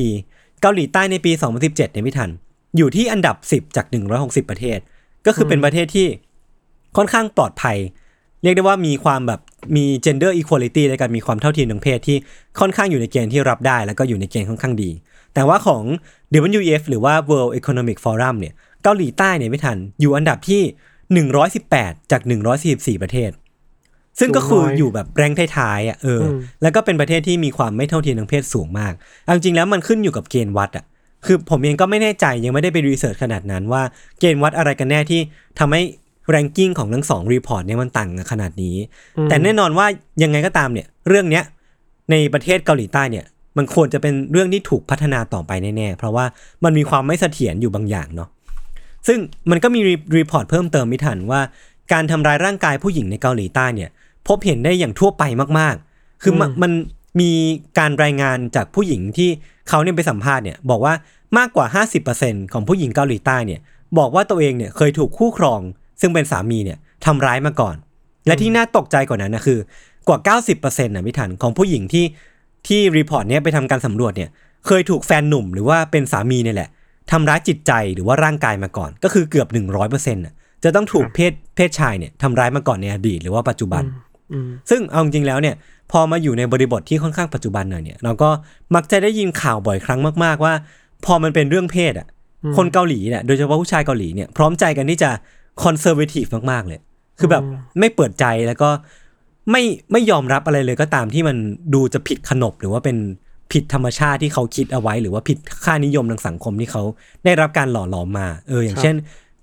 เกาหลีใต้ในปี 2017เนี่ยพี่ทัน อยู่ที่อันดับ 10 จาก 160 ประเทศ ก็คือเป็นประเทศที่ค่อนข้างปลอดภัย เรียกได้ว่ามีความแบบมี gender equality และการมีความเท่าเทียมทางเพศที่ค่อนข้างอยู่ในเกณฑ์ที่รับได้ แล้วก็อยู่ในเกณฑ์ค่อนข้างดี แต่ว่าของ WEF หรือว่า World Economic Forum เนี่ยเกาหลีใต้เนี่ยไม่ทันอยู่อันดับที่ 118 จาก 144 ประเทศ ซึ่งก็คืออยู่แบบแรงท้ายๆอะเอออมแล้วก็เป็นประเทศที่มีความไม่เท่าเทียมทางเพศสูงมากเอาจริงๆแล้วมันขึ้นอยู่กับเกณฑ์วัดอะ คือผมเองก็ไม่แน่ใจยังไม่ได้ไปรีเสิร์ชขนาดนั้นว่าเกณฑ์วัดอะไรกันแน่ที่ทำให้ ranking ของทั้งสอง report เนี่ยมันต่างกันขนาดนี้ แต่แน่นอนว่ายังไงก็ตามเนี่ย เรื่องเนี้ยในประเทศเกาหลีใต้เนี่ย มันควรจะเป็นเรื่องที่ถูกพัฒนาต่อไปแน่ๆ เพราะว่ามันมีความไม่เสถียรอยู่บางอย่างเนาะซึ่งมันก็มี report เพิ่มเติมพี่ทันว่า การทำร้ายร่างกายผู้หญิงในเกาหลีใต้เนี่ยพบเห็นได้อย่างทั่วไปมาก ๆ คือมันมันมีการรายงานจากผู้หญิงที่เขาเนี่ยไปสัมภาษณ์เนี่ยบอกว่ามากกว่า 50%ของผู้หญิงเกาหลีใต้เนี่ยบอกว่าตัวเองเนี่ยเคยถูกคู่ครอง ซึ่งเป็นสามีเนี่ยทำร้ายมาก่อน และที่น่าตกใจกว่านั้นนะคือกว่า 90%นะพี่ทันของผู้หญิงที่ที่ report เนี้ยไปทำการสำรวจเนี่ยเคยถูกแฟนหนุ่มหรือว่าเป็นสามีเนี่ยแหละทำร้ายจิตใจหรือว่าร่างกายมาก่อน ก็คือเกือบ 100%น่ะ จะต้องถูกเพศเพศชายเนี่ยทำร้ายมาก่อนในอดีตหรือว่าปัจจุบันอืมซึ่งเอาจริงๆแล้วเนี่ยพอมาอยู่ในบริบทที่ค่อนข้างปัจจุบันหน่อยเนี่ยเราก็มักจะได้ยินข่าวบ่อยครั้งมาก ๆ ว่า พอมันเป็นเรื่องเพศอะคนเกาหลีเนี่ยโดยเฉพาะผู้ชายเกาหลีเนี่ยพร้อมใจกันที่จะคอนเซอร์เวทีฟมาก ๆ เลย คือแบบไม่เปิดใจแล้วก็ไม่ไม่ยอมรับอะไรเลยก็ตามที่มันดูจะผิดขนบหรือว่าเป็นผิดธรรมชาติที่เขาคิดเอาไว้ หรือว่าผิดค่านิยมทางสังคมที่เขาได้รับการหล่อหลอมมา เออ อย่างเช่น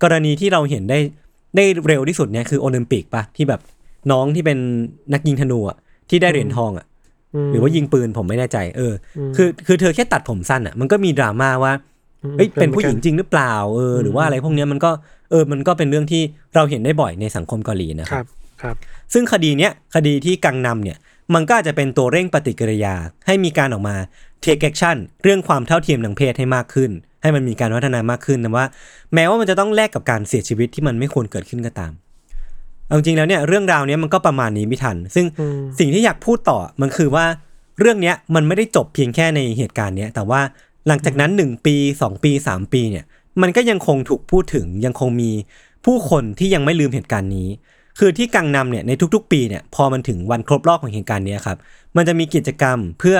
กรณีที่เราเห็นได้ได้เร็วที่สุดเนี่ยคือโอลิมปิกปะที่แบบน้องที่เป็นนักยิงธนูอะที่ได้เหรียญทองอะหรือว่ายิงปืนผมไม่แน่ใจ เอออคือคือเธอแค่ตัดผมสั้นอะมันก็มีดราม่าว่าเอ้ยเป็นผู้หญิงจริงหรือเปล่าเออหรือว่าอะไรพวกเนี้ยมันก็เออมันก็เป็นเรื่องที่เราเห็นได้บ่อยในสังคมเกาหลีนะคครัรับบครับ ซึ่งคดีเนี้ยคดีที่กังนำเนี่ย มันก็อาจจะเป็นตัวเร่งปฏิกิริยาให้มีการออกมา take action เรื่องความเท่าเทียมทางเพศให้มากขึ้น ให้มันมีการพัฒนามากขึ้นนะว่า แม้ว่ามันจะต้องแลกกับการเสียชีวิตที่มันไม่ควรเกิดขึ้นก็ตามเอาจริงๆแล้วเนี่ยเรื่องราวเนี้ยมันก็ประมาณนี้ไม่ทัน ซึ่งอืมสิ่งที่อยากพูดต่อมันคือว่าเรื่องเนี้ยมันไม่ได้จบเพียงแค่ในเหตุการณ์เนี้ยแต่ว่าหลังจากนั้นหนึ่งปีสองปีสามปีเนี่ยมันก็ยังคงถูกพูดถึงยังคงมีผู้คนที่ยังไม่ลืมเหตุการณ์นี้ คือที่กังนำเนี่ยในทุกๆ ปีเนี่ยพอมันถึงวันครบรอบของเหตุการณ์เนี้ยครับมันจะมีกิจกรรมเพื่อ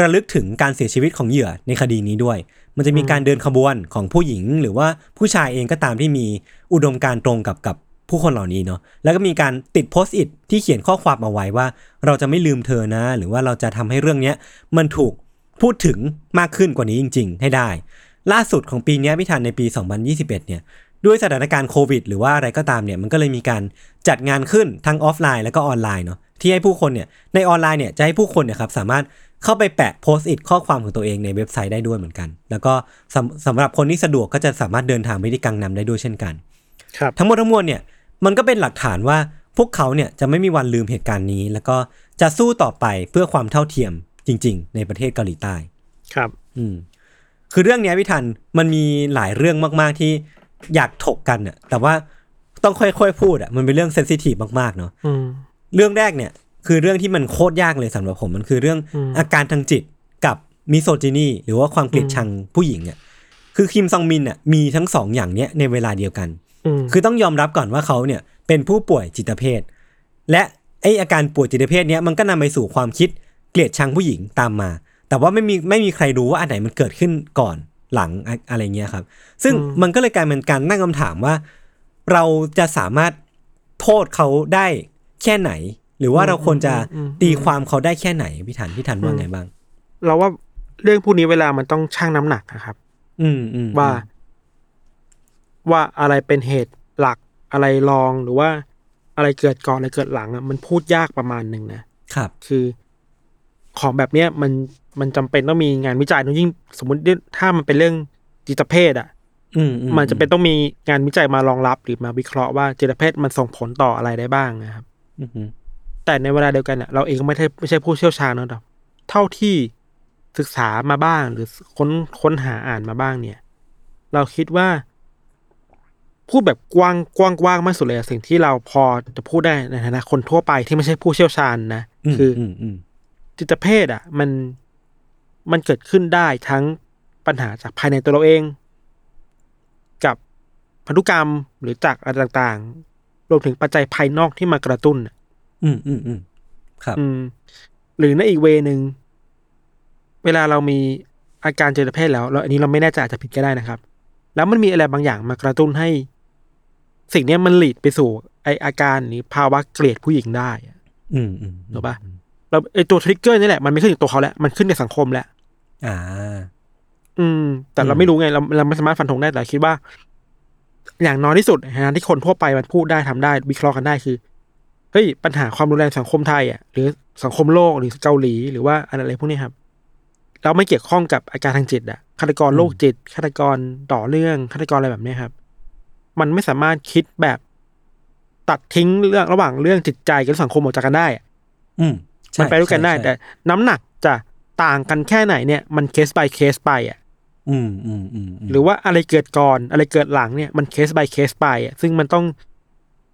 ระลึกถึงการเสียชีวิตของเหยื่อในคดีนี้ด้วย มันจะมีการเดินขบวนของผู้หญิง หรือว่าผู้ชายเองก็ตามที่มีอุดมการณ์ตรงกับกับผู้คนเหล่านี้เนาะแล้วก็มีการติด Post-it ที่เขียนข้อความเอาไว้ว่า เราจะไม่ลืมเธอนะ หรือว่าเราจะทำให้เรื่องเนี้ยมันถูกพูดถึงมากขึ้นกว่านี้จริง ๆ ให้ได้ ล่าสุดของปีเนี้ยพี่ทันในปี 2021 เนี่ยด้วยสถานการณ์โควิด หรือว่าอะไรก็ตามเนี่ยมันก็เลยมีการจัดงานขึ้นทั้งออฟไลน์ แล้วก็ออนไลน์เนาะที่ให้ผู้คนเนี่ยในออนไลน์เนี่ยจะให้ผู้คนเนี่ยครับสามารถ เข้าไปแปะ Post-it ข้อความของตัวเองในเว็บไซต์ได้ด้วยเหมือนกัน แล้วก็สำสำหรับคนที่สะดวกก็จะสามารถเดินทางไปที่กังนำได้ด้วยเช่นกันครับทั้งหมดทั้งมวลเนี่ยมันก็เป็นหลักฐานว่าพวกเขาเนี่ยจะไม่มีวันลืมเหตุการณ์นี้ แล้วก็จะสู้ต่อไปเพื่อความเท่าเทียมจริง ๆ ในประเทศเกาหลีใต้ ครับ อืม คือเรื่องเนี้ยพี่ทันมันมีหลายเรื่องมากๆที่อยากถกกันอะแต่ว่าต้องค่อยๆพูดอะมันเป็นเรื่องเซนซิทีฟมากๆเนาะอืมเรื่องแรกเนี่ย คือเรื่องที่มันโคตรยากเลยสำหรับผมมันคือเรื่องอืมอาการทางจิตกับ misogyny หรือว่าความเกลียดชังผู้หญิงอะคือคิมซองมินอะมีทั้งสองอย่างเนี้ยในเวลาเดียวกันอืมคือต้องยอมรับก่อนว่าเขาเนี่ยเป็นผู้ป่วยจิตเภท และไออาการป่วยจิตเภทเนี้ยมันก็นำไปสู่ความคิดเกลียดชังผู้หญิงตามมา แต่ว่าไม่มีไม่มีใครรู้ว่าอันไหนมันเกิดขึ้นก่อนหลังอะอะไรเงี้ยครับ ซึ่งมันก็เลยกลายเป็นการตั้งคำถามว่า เราจะสามารถโทษเขาได้แค่ไหน หรือว่าเราควรจะตีความเขาได้แค่ไหนพี่ทันพี่ทันว่าไงบ้าง เราว่าเรื่องพวกนี้เวลามันต้องชั่งน้ำหนักนะครับอืมอืมว่า ว่าอะไรเป็นเหตุหลักอะไรรองหรือว่าอะไรเกิดก่อนอะไรเกิดหลังอะมันพูดยากประมาณหนึ่งนะครับ คือ ของแบบเนี้ยมันมันจำเป็นต้องมีงานวิจัยนะยิ่งสมมติถ้ามันเป็นเรื่องจิตเภทอะอืมอืมันจะเป็นต้องมีงานวิจัยมารองรับหรือมาวิเคราะห์ว่าจิตเภทมันส่งผลต่ออะไรได้บ้างนะครับอืมอืม แต่ในเวลาเดียวกันเนี่ยเราเองก็ไม่ใช่ไม่ใช่ผู้เชี่ยวชาญเนอะแต่เท่าที่ศึกษามาบ้างหรือค้นค้นหาอ่านมาบ้างเนี่ย เราคิดว่า พูดแบบกว้างกว้างกว้างมากสุดเลยอะสิ่งที่เราพอจะพูดได้ในฐานะคนทั่วไปที่ไม่ใช่ผู้เชี่ยวชาญนะอืมคือออืมอืมจิตเภทอะ มันมันเกิดขึ้นได้ทั้งปัญหาจากภายในตัวเราเอง กับพันธุกรรมหรือจากอะไรต่างๆ รวมถึงปัจจัยภายนอกที่มากระตุ้น อะอืมอืมอืมครับ อืม หรือในอีกเวนึง เวลาเรามีอาการจิตเภทแล้วแล้วอันนี้เราไม่แน่ใจอาจจะผิดก็ได้นะครับ แล้วมันมีอะไรบางอย่างมากระตุ้นให้ สิ่งเนี้ยมันหลีดไปสู่ไออาการหรือภาวะเกลียดผู้หญิงได้อะอืมอืมถูกปะแล้วไอตัวทริกเกอร์นี่แหละมันไม่ขึ้นกับตัวเขาแล้วมันขึ้นในสังคมแล้วอ่า อืม แต่เราอืมไม่รู้ไงเราเราไม่สามารถฟันธงได้แต่คิดว่า อย่างน้อยที่สุดนะฮะที่คนทั่วไปมันพูดได้ทำได้ วิเคราะห์กันได้คือ เฮ้ยปัญหาความรุนแรงสังคมไทยอะหรือสังคมโลกหรือเกาหลีหรือว่าอะไรพวกนี้ครับเราไม่เกี่ยวข้องกับอาการทางจิตอะฆาตกรโรคจิตฆาตกรต่อเรื่องฆาตกรอะไรแบบเนี้ยครับ มันไม่สามารถคิดแบบตัดทิ้งเรื่องระหว่างเรื่องจิตใจกับสังคมออกจากกันได้อะอืมใช่มันไปด้วยกันได้ใช่แต่น้ำหนักจะต่างกันแค่ไหนเนี่ย มัน case by case ไปอะ อืมอืมอืมมหรือว่าอะไรเกิดก่อนอะไรเกิดหลังเนี่ยมันเคส by เคสไปอะซึ่งมันต้อง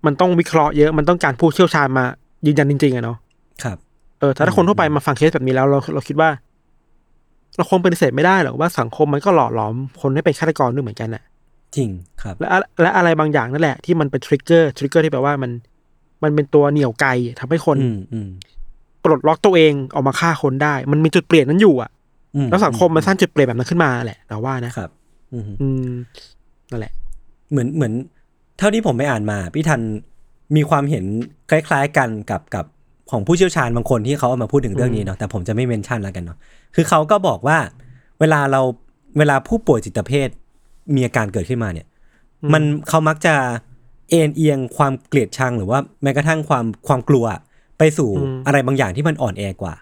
มันต้องวิเคราะห์เยอะมันต้องการผู้เชี่ยวชาญมายืนยันจริงๆอะเนาะครับเออถ้าถ้าคนทั่วไปมาฟังเคสแบบนี้แล้วเราเราคิดว่า เราคงปฏิเสธไม่ได้หรอกว่าสังคมมันก็หล่อหลอมคนให้เป็นฆาตกรด้วยเหมือนกันน่ะจริงครับ และอะและอะไรบางอย่างนั่นแหละที่มันเป็น trigger trigger ที่แปลว่ามัน มันเป็นตัวเหนี่ยวไกทำให้คนอืมอืมปลดล็อกตัวเองออกมาฆ่าคนได้ มันมีจุดเปลี่ยนนั้นอยู่อะอืแล้วสังคมมันสร้างจุดเปลี่ยนแบบนั้นขึ้นมาแหละเราว่านะครับ อืมอืมนั่นแหละ เหมือนเหมือน เท่าที่ผมไปอ่านมา พี่ทันมีความเห็นคล้าย ๆ กันกับกับของผู้เชี่ยวชาญบางคนที่เขาเอามาพูดถึงเรื่องนี้เนาะแต่ผมจะไม่เมนชั่นแล้วกันเนาะคือเขาก็บอกว่าเวลาเราเวลาผู้ป่วยจิตเภทมีอาการเกิดขึ้นมาเนี่ย มันเขามักจะเอ็นเอียงความเกลียดชังหรือว่าแม้กระทั่งความความกลัวไปสู่อืมอะไรบางอย่างที่มันอ่อนแอกว่า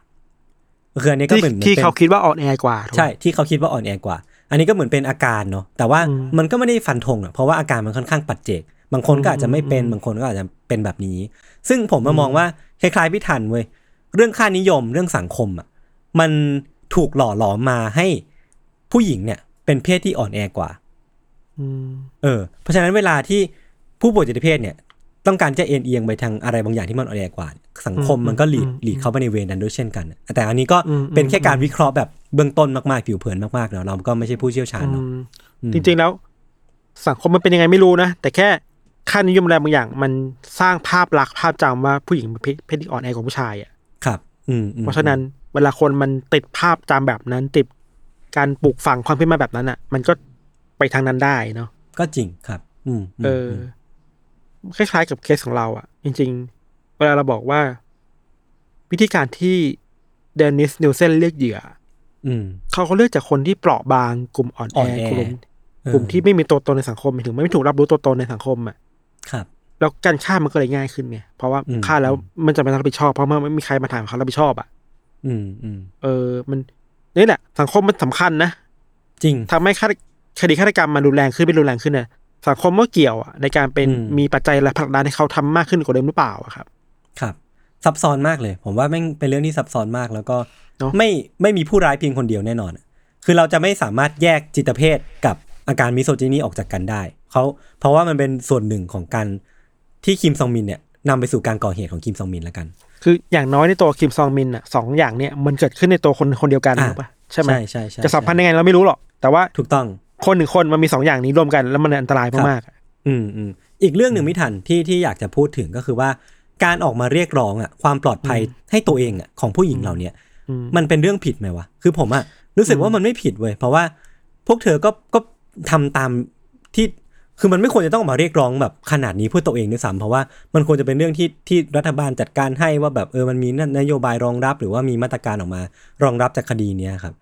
คืออันนี้ก็ที่เหมือนที่ป็นเขาคิดว่าอ่อนแอกว่าถูกไหมใช่ที่เขาคิดว่าอ่อนแอกว่า อันนี้ก็เหมือนเป็นอาการเนาะแต่ว่าอืมมันก็ไม่ได้ฟันธงอะเพราะว่าอาการมันค่อนข้างปัจเจก บางคนก็อาจจะไม่เป็นอืมบางคนก็อาจจะเป็นแบบนี้ ซึ่งผมมามองว่าคล้ายๆพี่ทันเว้ยเรื่องค่านิยมเรื่องสังคมอะมันถูกหล่อหลอมมาให้ผู้หญิงเนี่ย เป็นเพศที่อ่อนแอกว่าอืมเออ เพราะฉะนั้นเวลาที่ผู้ป่วยจิตเภทเนี่ย ต้องการจะเอ็นเอียงไปทางอะไรบางอย่างที่มันอ่อนแอกว่า สังคมมันก็หลีดหลีดเข้าไปในเวรนั้นด้วยเช่นกัน แต่อันนี้ก็เป็นแค่การวิเคราะห์แบบเบื้องต้นมากๆผิวเผินมากๆเนาะเราก็ไม่ใช่ผู้เชี่ยวชาญอืเนาะมอืมจริงๆแล้ว สังคมมันเป็นยังไงไม่รู้นะ แต่แค่ค่านิยมอะไรบางอย่าง มันสร้างภาพลักษณ์ภาพจำว่าผู้หญิงเป็นเพศเพศที่อ่อนแอกว่าผู้ชายอะครับ อืมอืมเพราะฉะนั้นเวลาคนมันติดภาพจำแบบนั้น ติดการปลูกฝังความคิดมาแบบนั้นอะ มันก็ไปทางนั้นได้เนาะก็จริงครับ อืมมเอออ คล้ายๆ กับเคสของเราอะ จริง ๆ เวลาเราบอกว่า วิธีการที่เดนนิสนิลเซนเลือกเหยื่ออืมเขาเขาเลือกจากคนที่เปราะบางกลุ่มอ่อนแออ่อนแอกลุ่มเออกลุ่มที่ไม่มีตัวตนในสังคมหมายถึงไม่ถูกรับรู้ตัวตนในสังคมอะครับแล้วการฆ่ามันก็เลยง่ายขึ้นไงเพราะว่าอืมฆ่าแล้วมันจะไม่ต้องรับผิดชอบเพราะมันไม่มีใครมาถามเขารับผิดชอบอะ อืมอืมเออ มันนี่แหละ สังคมมันสำคัญนะจริงทำให้ฆาตคดีฆาตกรรมมันรุนแรงขึ้นเป็นรุนแรงขึ้นเนี่ย สังคมก็เกี่ยวอะในการเป็นอืมมีปัจจัยและผลักดันให้เขาทำมากขึ้นกว่าเดิมหรือเปล่าอะครับ ครับ ซับซ้อนมากเลย ผมว่าแม่งเป็นเรื่องที่ซับซ้อนมากแล้วก็เนอะไม่ไม่มีผู้ร้ายเพียงคนเดียวแน่นอน คือเราจะไม่สามารถแยกจิตเภทกับอาการมิโซจินีออกจากกันได้เขาเพราะว่ามันเป็นส่วนหนึ่งของการที่คิมซองมินเนี่ยนำไปสู่การก่อเหตุของคิมซองมินแล้วกัน คืออย่างน้อยในตัวคิมซองมินอะสองอย่างเนี่ยมันเกิดขึ้นในตัวคนคนเดียวกันอะถูกปะใช่ไหมใช่ใช่ใช่จะสัมพันธ์ยังไงเราไม่รู้หรอกแต่ว่าถูกต้อง คนหนึ่งคนมันมีสองอย่างนี้รวมกัน แล้วมันอันตรายมากๆอะอืมอืมอีกเรื่องหนึ่งไม่ทันที่ที่อยากจะพูดถึงก็คือว่า การออกมาเรียกร้องอะความปลอดภัยให้ตัวเองอะของผู้หญิงเหล่าเนี้ยอืมมันเป็นเรื่องผิดไหมวะคือผมอะรู้สึกว่ามันไม่ผิดเว้ยเพราะว่า พวกเธอก็ก็ทำตามที่คือมันไม่ควรจะต้องออกมาเรียกร้องแบบขนาดนี้เพื่อตัวเองด้วยซ้ำเพราะว่ามันควรจะเป็นเรื่องที่ที่รัฐบาลจัดการให้ว่าแบบเออมันมีนโยบายรองรับ หรือว่ามีมาตรการออกมารองรับจากคดีเนี้ยครับ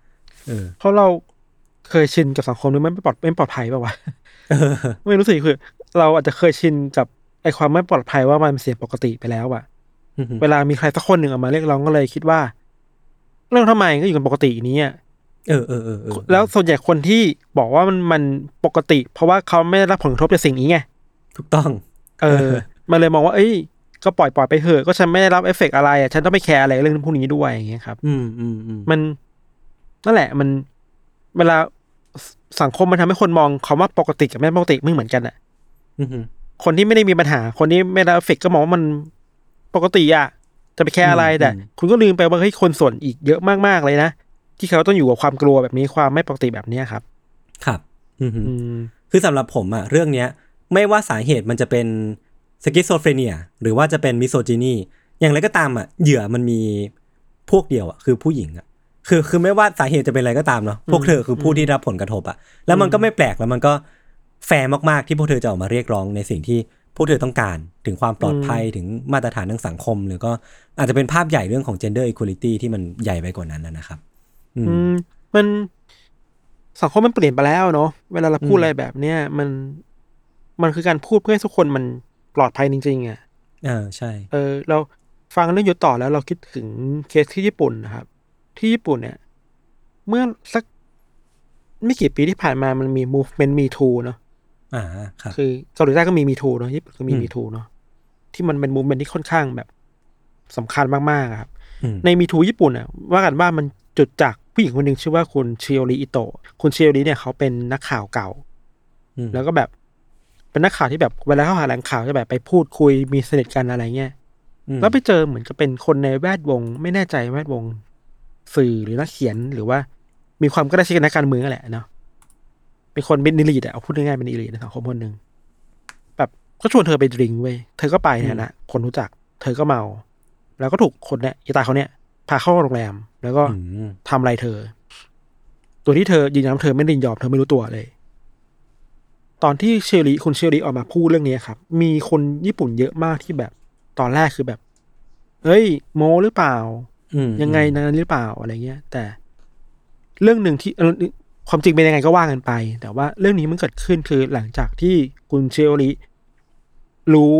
เออเพราะเรา เคยชินกับสังคมนี้มันไม่ปลอดไม่ปลอดภัยป่าวะไม่รู้สึกคือ เราอาจจะเคยชินกับไอความไม่ปลอดภัยว่ามันเป็นเสียงปกติไปแล้วอะอือหือเวลามีใครสักคนหนึ่งออกมาเรียกร้องก็เลยคิดว่า เรื่องทำไมก็อยู่กันปกตินี้อะเออเออเออเออแล้วส่วนใหญ่คนที่บอกว่ามันมันปกติ เพราะว่าเขาไม่ได้รับผลกระทบจากสิ่งนี้ไงถูกต้อง เออ มันเลยมองว่า เอ้ย ก็ปล่อยปล่อยไปเถอะ ก็ฉันไม่ได้รับเอฟเฟกต์อะไรอะ ฉันต้องไม่ care อะไรเรื่องพวกนี้ด้วยอย่างเงี้ยครับ อืมอืมอืมมันนั่นแหละ มัน เวลาสสังคมมันทำให้คนมองคำว่าปกติกับไม่ปกติไม่เหมือนกันอะอือหือคนที่ไม่ได้มีปัญหา คนที่ไม่ได้รับเอฟเฟกต์ก็มองว่ามันปกติอะ จะไป care อะไรแต่คุณก็ลืมไปว่าเฮ้ยคนส่วนอีกเยอะมากๆเลยนะที่เขาต้องอยู่กับความกลัวแบบนี้ความไม่ปกติแบบเนี้ยครับ ครับ อือหืออืมคือสำหรับผมอะเรื่องเนี้ย ไม่ว่าสาเหตุมันจะเป็น schizophrenia หรือว่าจะเป็น misogyny อย่างไรก็ตามอะเหยื่อมันมีพวกเดียวอะคือผู้หญิงอะ คือคือไม่ว่าสาเหตุจะเป็นอะไรก็ตามเนาะพวกเธอคือผู้ที่รับผลกระทบอะแล้วมันก็ไม่แปลกแล้วมันก็แฟร์มากๆที่พวกเธอจะออกมาเรียกร้องในสิ่งที่พวกเธอต้องการถึงความปลอดภัยถึงมาตรฐานทางสังคม หรือก็อาจจะเป็นภาพใหญ่เรื่องของ gender equality ที่มันใหญ่ไปกว่านั้นนะนะครับอืมอืมมันสังคมมันเปลี่ยนไปแล้วเนาะเวลาเราพูดอืมอะไรแบบเนี้ยมันมันคือการพูดเพื่อให้ทุกคนมันปลอดภัยจริงๆอะอ่าใช่ เออ เราฟังเรื่องยุทธต่อแล้วเราคิดถึงเคสที่ญี่ปุ่นนะครับ ที่ญี่ปุ่นเนี่ย เมื่อสักไม่กี่ปีที่ผ่านมามันมี movement me too เนาะอ่าครับคือเกาหลีใต้ก็มี me too เนาะญี่ปุ่นก็มีอืม me too เนาะที่มันเป็น movement ที่ค่อนข้างแบบสำคัญมากๆอะครับอืมในมีทูญี่ปุ่นอะว่ากันว่ามันจุดจากผู้หญิงคนหนึ่งชื่อว่าคุณเชียวริอิโตะคุณเชียวริเนี่ยเขาเป็นนักข่าวเก่าอืมแล้วก็แบบเป็นนักข่าวที่แบบเวลาเขาหาแหล่งข่าวจะแบบไปพูดคุยมีสนิทกันอะไรเงี้ยอืมแล้วไปเจอเหมือนจะเป็นคนในแวดวง ไม่แน่ใจแวดวง สื่อหรือนักเขียนหรือว่า มีความใกล้ชิดกับนักการเมืองนั่นแหละเนาะเป็นคนเป็นนิลีดอะเอาพูดง่ายๆเป็นนิลีดในสังคมคนหนึ่งแบบก็ชวนเธอไปดริงก์เว้ยเธอก็ไปเนี่ยนะคนรู้จัก เธอก็เมา แล้วก็ถูกคนเนี่ยอีตาเขาเนี่ยพาเข้าโรงแรม แล้วก็อืมทำอะไรเธอ ตัวที่เธอยืนยันว่าเธอไม่ได้ยินยอมเธอไม่รู้ตัวเลย ตอนที่เชอริคุณเชอริออกมาพูดเรื่องนี้ครับ มีคนญี่ปุ่นเยอะมากที่แบบ ตอนแรกคือแบบ เฮ้ย โมหรือเปล่าอืม ยังไงนั้นหรือเปล่าอะไรเงี้ย แต่เรื่องหนึ่งที่เอ่อความจริงเป็นยังไงก็ว่ากันไป แต่ว่าเรื่องนี้มันเกิดขึ้นคือหลังจากที่คุณเชอริรู้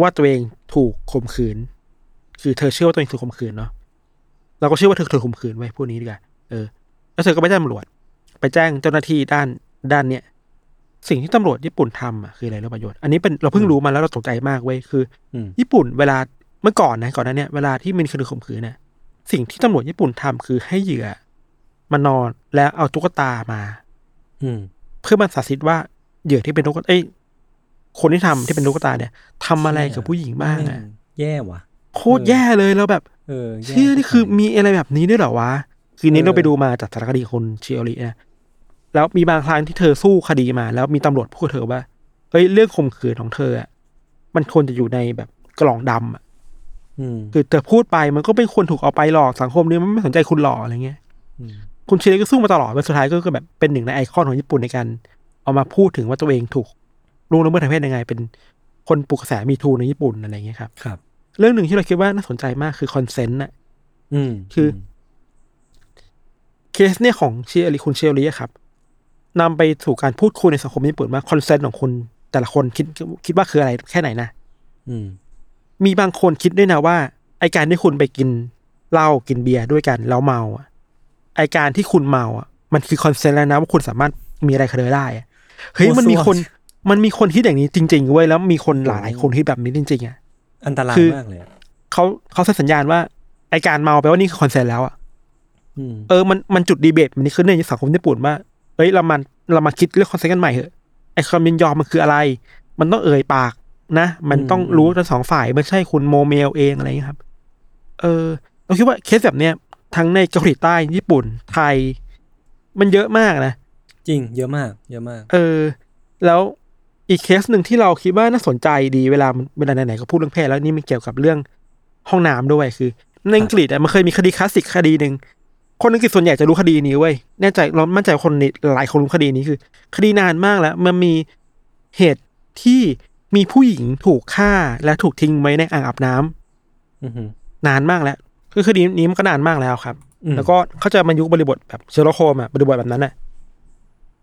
ว่าตัวเองถูกข่มขืน คือเธอเชื่อว่าตัวเองถูกข่มขืนเนาะเราก็เชื่อว่าเธอถูกข่มขืนไว้พูดนี้ดีกว่าเออแล้วเธอก็ไปแจ้งตำรวจ ไปแจ้งเจ้าหน้าที่ด้านด้านเนี้ยสิ่งที่ตำรวจญี่ปุ่นทำอะคืออะไรรู้ประโยชน์อันนี้เป็นเราเพิ่งรู้มาแล้วเราตกใจมากเว้ยคืออืมญี่ปุ่นเวลาเมื่อก่อนนะก่อนหนั้นเนี่ยเวลาที่มีคดีข่มขืนเนี่ย สิ่งที่ตำรวจญี่ปุ่นทำคือให้เหยื่อมานอนแล้วเอาตุ๊กตามา อืม เพื่อมาสาธิตว่าเหยื่อที่เป็นตุ๊กตาเอ้ยคนที่ทำที่เป็นตุ๊กตาเนี่ยทำอะไรกับผู้หญิงบ้างอะแย่ว่ะ โคตรแย่เลยแล้วแบบเออแย่เชี่ยนี่คือมีอะไรแบบนี้ด้วยเหรอวะ คือนี้เออเราไปดูมาจากสารคดีคนเชียรินะแล้วมีบางครั้งที่เธอสู้คดีมา แล้วมีตำรวจพูดกับเธอว่าเฮ้ยเรื่องข่มขืนของเธออะมันควรจะอยู่ในแบบกล่องดำอะอืม คือเธอพูดไปมันก็เป็นคนถูกเอาไปหลอกสังคมนี้มันไม่สนใจคุณหรอกอะไรเงี้ยอืมคุณเชียริก็สู้มาตลอดแล้วสุดท้ายก็คือแบบเป็นหนึ่งในไอคอนของญี่ปุ่นในการเอามาพูดถึงว่าตัวเองถูกล่วงละเมิดทางเพศยังไง เป็นคนปลุกกระแส MeToo ในญี่ปุ่นอะไรเงี้ยครับครับ เรื่องหนึ่งที่เราคิดว่าน่าสนใจมากคือ consent น่ะ อืมคือเคสเนี่ยของเชียริคุณเชียริอะครับนำไปสู่การพูดคุยในสังคมญี่ปุ่นว่า consent ของคุณแต่ละคนคิดคิดว่าคืออะไรแค่ไหนนะอืม มีบางคนคิดด้วยนะว่า ไอการที่คุณไปกินเหล้ากินเบียร์ด้วยกันแล้วเมาอะไอการที่คุณเมาอะมันคือ consent แล้วนะว่าคุณสามารถมีอะไรกับเธอได้อะเฮ้ยโอ้มันมีสวดคนมันมีคนคิดอย่างนี้จริงๆเว้ยแล้วมีคนหลายคนคิดแบบนี้จริงๆอะอันตรายคือมากเลยอะเขาเขาเซ็นสัญญาณว่าไอการเมาแปลว่านี่คือ consent แล้วอะอืมเออมันมันจุดดีเบตมันนี่ขึ้นในสังคมญี่ปุ่นว่าเอ้ยเรามาเรามาคิดเรื่อง consent กันใหม่เถอะไอ้ความยินยอมมันคืออะไร มันต้องเอ่ยปาก นะ มันต้องรู้ทั้งสองฝ่ายไม่ใช่คุณโมเมเองอะไรอย่างเงี้ยครับ เออ เราคิดว่าเคสแบบเนี้ยทั้งในเกาหลีใต้ญี่ปุ่นไทย มันเยอะมากนะ จริง เยอะมาก เยอะมาก เออ แล้วอีกเคสหนึ่งที่เราคิดว่าน่าสนใจดีเวลาเวลาไหนๆก็พูดเรื่องเพศแล้วนี่มันเกี่ยวกับเรื่องห้องน้ำด้วยคือในอังกฤษอะมันเคยมีคดีคลาสสิกคดีหนึ่งคนอังกฤษส่วนใหญ่จะรู้คดีนี้เว้ยแน่ใจเรามั่นใจว่าคนหลายคนรู้คดีนี้คือ คดีนานมากแล้ว มันมีเหตุที่ มีผู้หญิงถูกฆ่าและถูกทิ้งไว้ในอ่างอาบน้ำอือหือนานมากแล้วคือคดีนี้มันก็นานมากแล้วครับอืมแล้วก็เขาจะมายุคบริบทแบบเชอร์ล็อกโฮมอะบริบทแบบนั้นน่ะ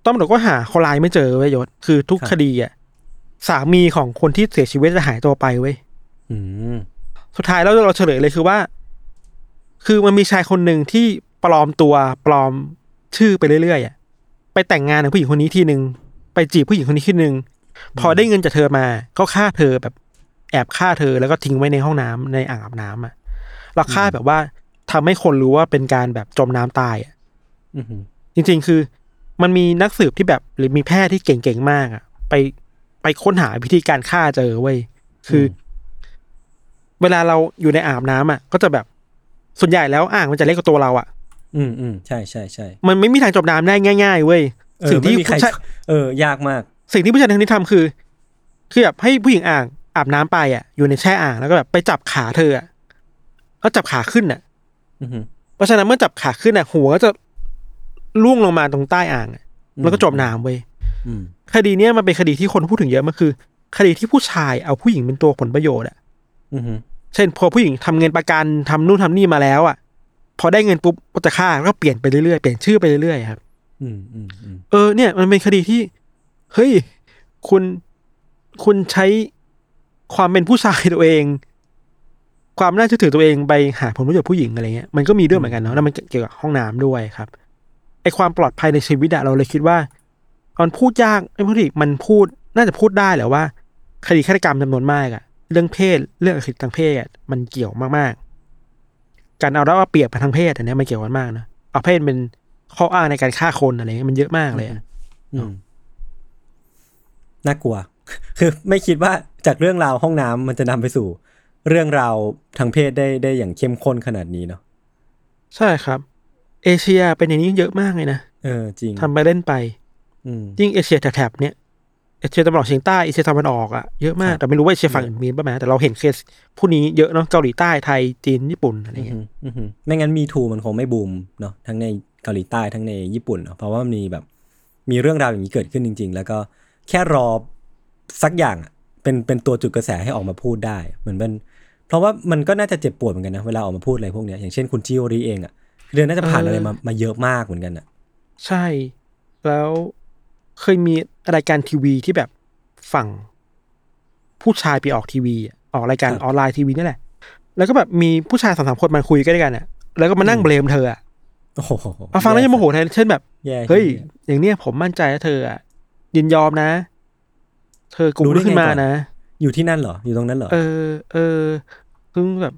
ตำรวจก็หาคนร้ายไม่เจอเว้ยยศคือทุกคดีอะสามีของคนที่เสียชีวิตจะหายตัวไปเว้ยอืมสุดท้ายแล้วเราเฉลยเลยคือว่า คือมันมีชายคนหนึ่งที่ปลอมตัวปลอมชื่อไปเรื่อยๆอะไปแต่งงานกับผู้หญิงคนนี้ทีหนึ่งไปจีบผู้หญิงคนนี้ทีหนึ่ง พอได้เงินจากเธอมาก็ฆ่าเธอแบบแอบฆ่าเธอแล้วก็ทิ้งไว้ในห้องน้ำในอ่างอาบน้ำอะแล้วฆ่าแบบว่าทำให้คนรู้ว่าเป็นการแบบจมน้ำตายอะอือหือจริง ๆ คือ มันมีนักสืบที่แบบหรือมีแพทย์ที่เก่งๆมากอะไปไปค้นหาวิธีการฆ่าเจอเว้ยคืออเวลาเราอยู่ในอ่างอาบน้ำอะก็จะแบบส่วนใหญ่แล้วอ่างมันจะเล็กกว่าตัวเราอะอืมอืมใช่ใช่ใช่มันไม่มีทางจมน้ำได้ง่ายๆเว้ยเออสิ่งที่ไม่มีใครผู้ชายเออ ยากมาก สิ่งที่ผู้ชายคนนี้ทำคือ คือแบบให้ผู้หญิงอ่างอาบน้ำไปอะอยู่ในแช่อ่างแล้วก็แบบไปจับขาเธออะแล้วจับขาขึ้นอะอือหือเพราะฉะนั้นเมื่อจับขาขึ้นอะ หัวก็จะล่วงลงมาตรงใต้อ่างอะแล้วก็จมน้ำเว้ยอืมคดีเนี้ยมันเป็นคดีที่คนพูดถึงเยอะมันคือ คดีที่ผู้ชายเอาผู้หญิงเป็นตัวผลประโยชน์อะอืมเช่น พอผู้หญิงทำเงินประกันทำนู่นทำนี่มาแล้วอะ พอได้เงินปุ๊บก็จะฆ่าก็เปลี่ยนไปเรื่อยๆเปลี่ยนชื่อไปเรื่อยๆครับอืมอืมอืมเออเนี่ย มันเป็นคดีที่ เฮ้ย คุณคุณใช้ความเป็นผู้ชายตัวเอง ความน่าเชื่อถือตัวเองไปหาผลประโยชน์ผู้หญิงอะไรเงี้ยมันก็มีด้วยเหมือนกันเนาะแล้วมันเกี่ยวกับห้องน้ำด้วยครับไอความปลอดภัยในชีวิตอะเราเลยคิดว่ามันพูดยากไอ้พูดดิมันพูดน่าจะพูดได้แหละว่า คดีฆาตกรรมจำนวนมากอะเรื่องเพศเรื่องอคติทางเพศอะมันเกี่ยวมากๆ การเอาแล้วว่าเปรียบทางเพศอันเนี้ยมันเกี่ยวกันมากนะเอาเพศเป็นข้ออ้างในการฆ่าคนอะไรเงี้ยมันเยอะมากเลยอะอืม น่ากลัว คือไม่คิดว่าจากเรื่องราวห้องน้ำมันจะนำไปสู่ เรื่องราวทางเพศได้ได้อย่างเข้มข้นขนาดนี้เนาะใช่ครับ เอเชียเป็นอย่างนี้เยอะมากเลยนะเออจริงทำไปเล่นไป อืมยิ่งเอเชียแถบๆเนี้ยเอเชียตะวันออกเฉียงใต้เอเชียตะวันออกอะเยอะมากครับแต่ไม่รู้ว่าเอเชียฝั่งอื่นมีบ้างไหมแต่เราเห็นเคสผู้นี้เยอะเนาะเกาหลีใต้ไทยจีนญี่ปุ่นอะไรอืเงี้ยมอืมอืมไม่งั้นมีทูมันคงไม่บูมเนาะทั้งในเกาหลีใต้ทั้งในญี่ปุ่นเนาะเพราะว่ามันมีแบบมีเรื่องราวอย่างนี้เกิดขึ้นจริง ๆ แล้วก็ แค่รอสักอย่างอะเป็นเป็นตัวจุดกระแสให้ออกมาพูดได้ เหมือนมันเพราะว่ามันก็น่าจะเจ็บปวดเหมือนกันนะเวลาออกมาพูดอะไรพวกเนี้ยอย่างเช่นคุณชิโอริเองอะเดือนน่าจะผ่านอะไรมามาเยอะมากเหมือนกันอะใช่ แล้วเคยมีรายการทีวีที่แบบฝั่ง ผู้ชายไปออกทีวีอะออกรายการออนไลน์ทีวีนี่แหละ แล้วก็แบบมีผู้ชายสองสามคนมาคุยกันด้วยกันอะแล้วก็มานั่ง blame เธออะโอ้โหเราฟังแล้วยังโมโหแทนเช่นแบบแย่เฮ้ย อย่างเนี้ยผมมั่นใจว่าเธออะ ยินยอมนะ เธอกูขึ้นมานะ อยู่ที่นั่นเหรอ อยู่ตรงนั้นเหรอ เออ เออซึ่งแบบ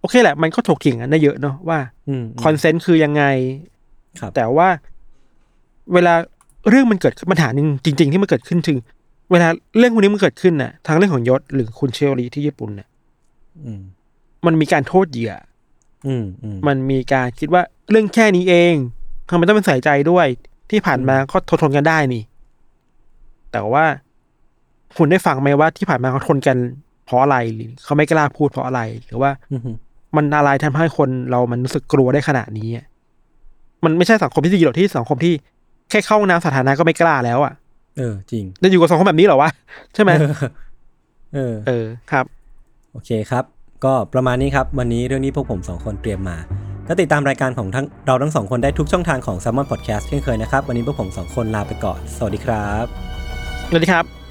โอเคแหละ มันก็ถกเถียงกันได้เยอะเนาะว่าอืม consent คือยังไงครับแต่ว่าเวลาเรื่องมันเกิดขึ้นปัญหาหนึ่งจริง ๆ ที่มันเกิดขึ้นถึง เวลาเรื่องพวกนี้มันเกิดขึ้นน่ะทางเรื่องของยศหรือคุณเชลลีที่ญี่ปุ่นเนี่ยอืมมันมีการโทษเหยื่ออืมอืมมันมีการคิดว่าเรื่องแค่นี้เองทำไมต้องเป็นใส่ใจด้วย ที่ผ่านมาก็ทนทนกันได้นี่ แต่ว่า คุณได้ฟังไหมว่าที่ผ่านมาเขาทนกันเพราะอะไรหรือเขาไม่กล้าพูดเพราะอะไร หรือว่าอืมมันอะไรทำให้คนเรามันรู้สึกกลัวได้ขนาดนี้อะมันไม่ใช่สังคมที่ดีหรอกที่สังคมที่แค่เข้าห้องน้ำสาธารณะก็ไม่กล้าแล้วอะเออ จริงจะอยู่กับสังคมแบบนี้เหรอวะใช่ไหมเออ เออครับ โอเคครับ ก็ประมาณนี้ครับ วันนี้เรื่องนี้พวกผมสองคนเตรียมมาก็ติดตามรายการของทั้งเราทั้งสองคนได้ทุกช่องทางของ s ซ m o n Podcast เช่นเคยนะครับ วันนี้พวกผมสองคนลาไปก่อน สวัสดีครับ สวัสดีครับ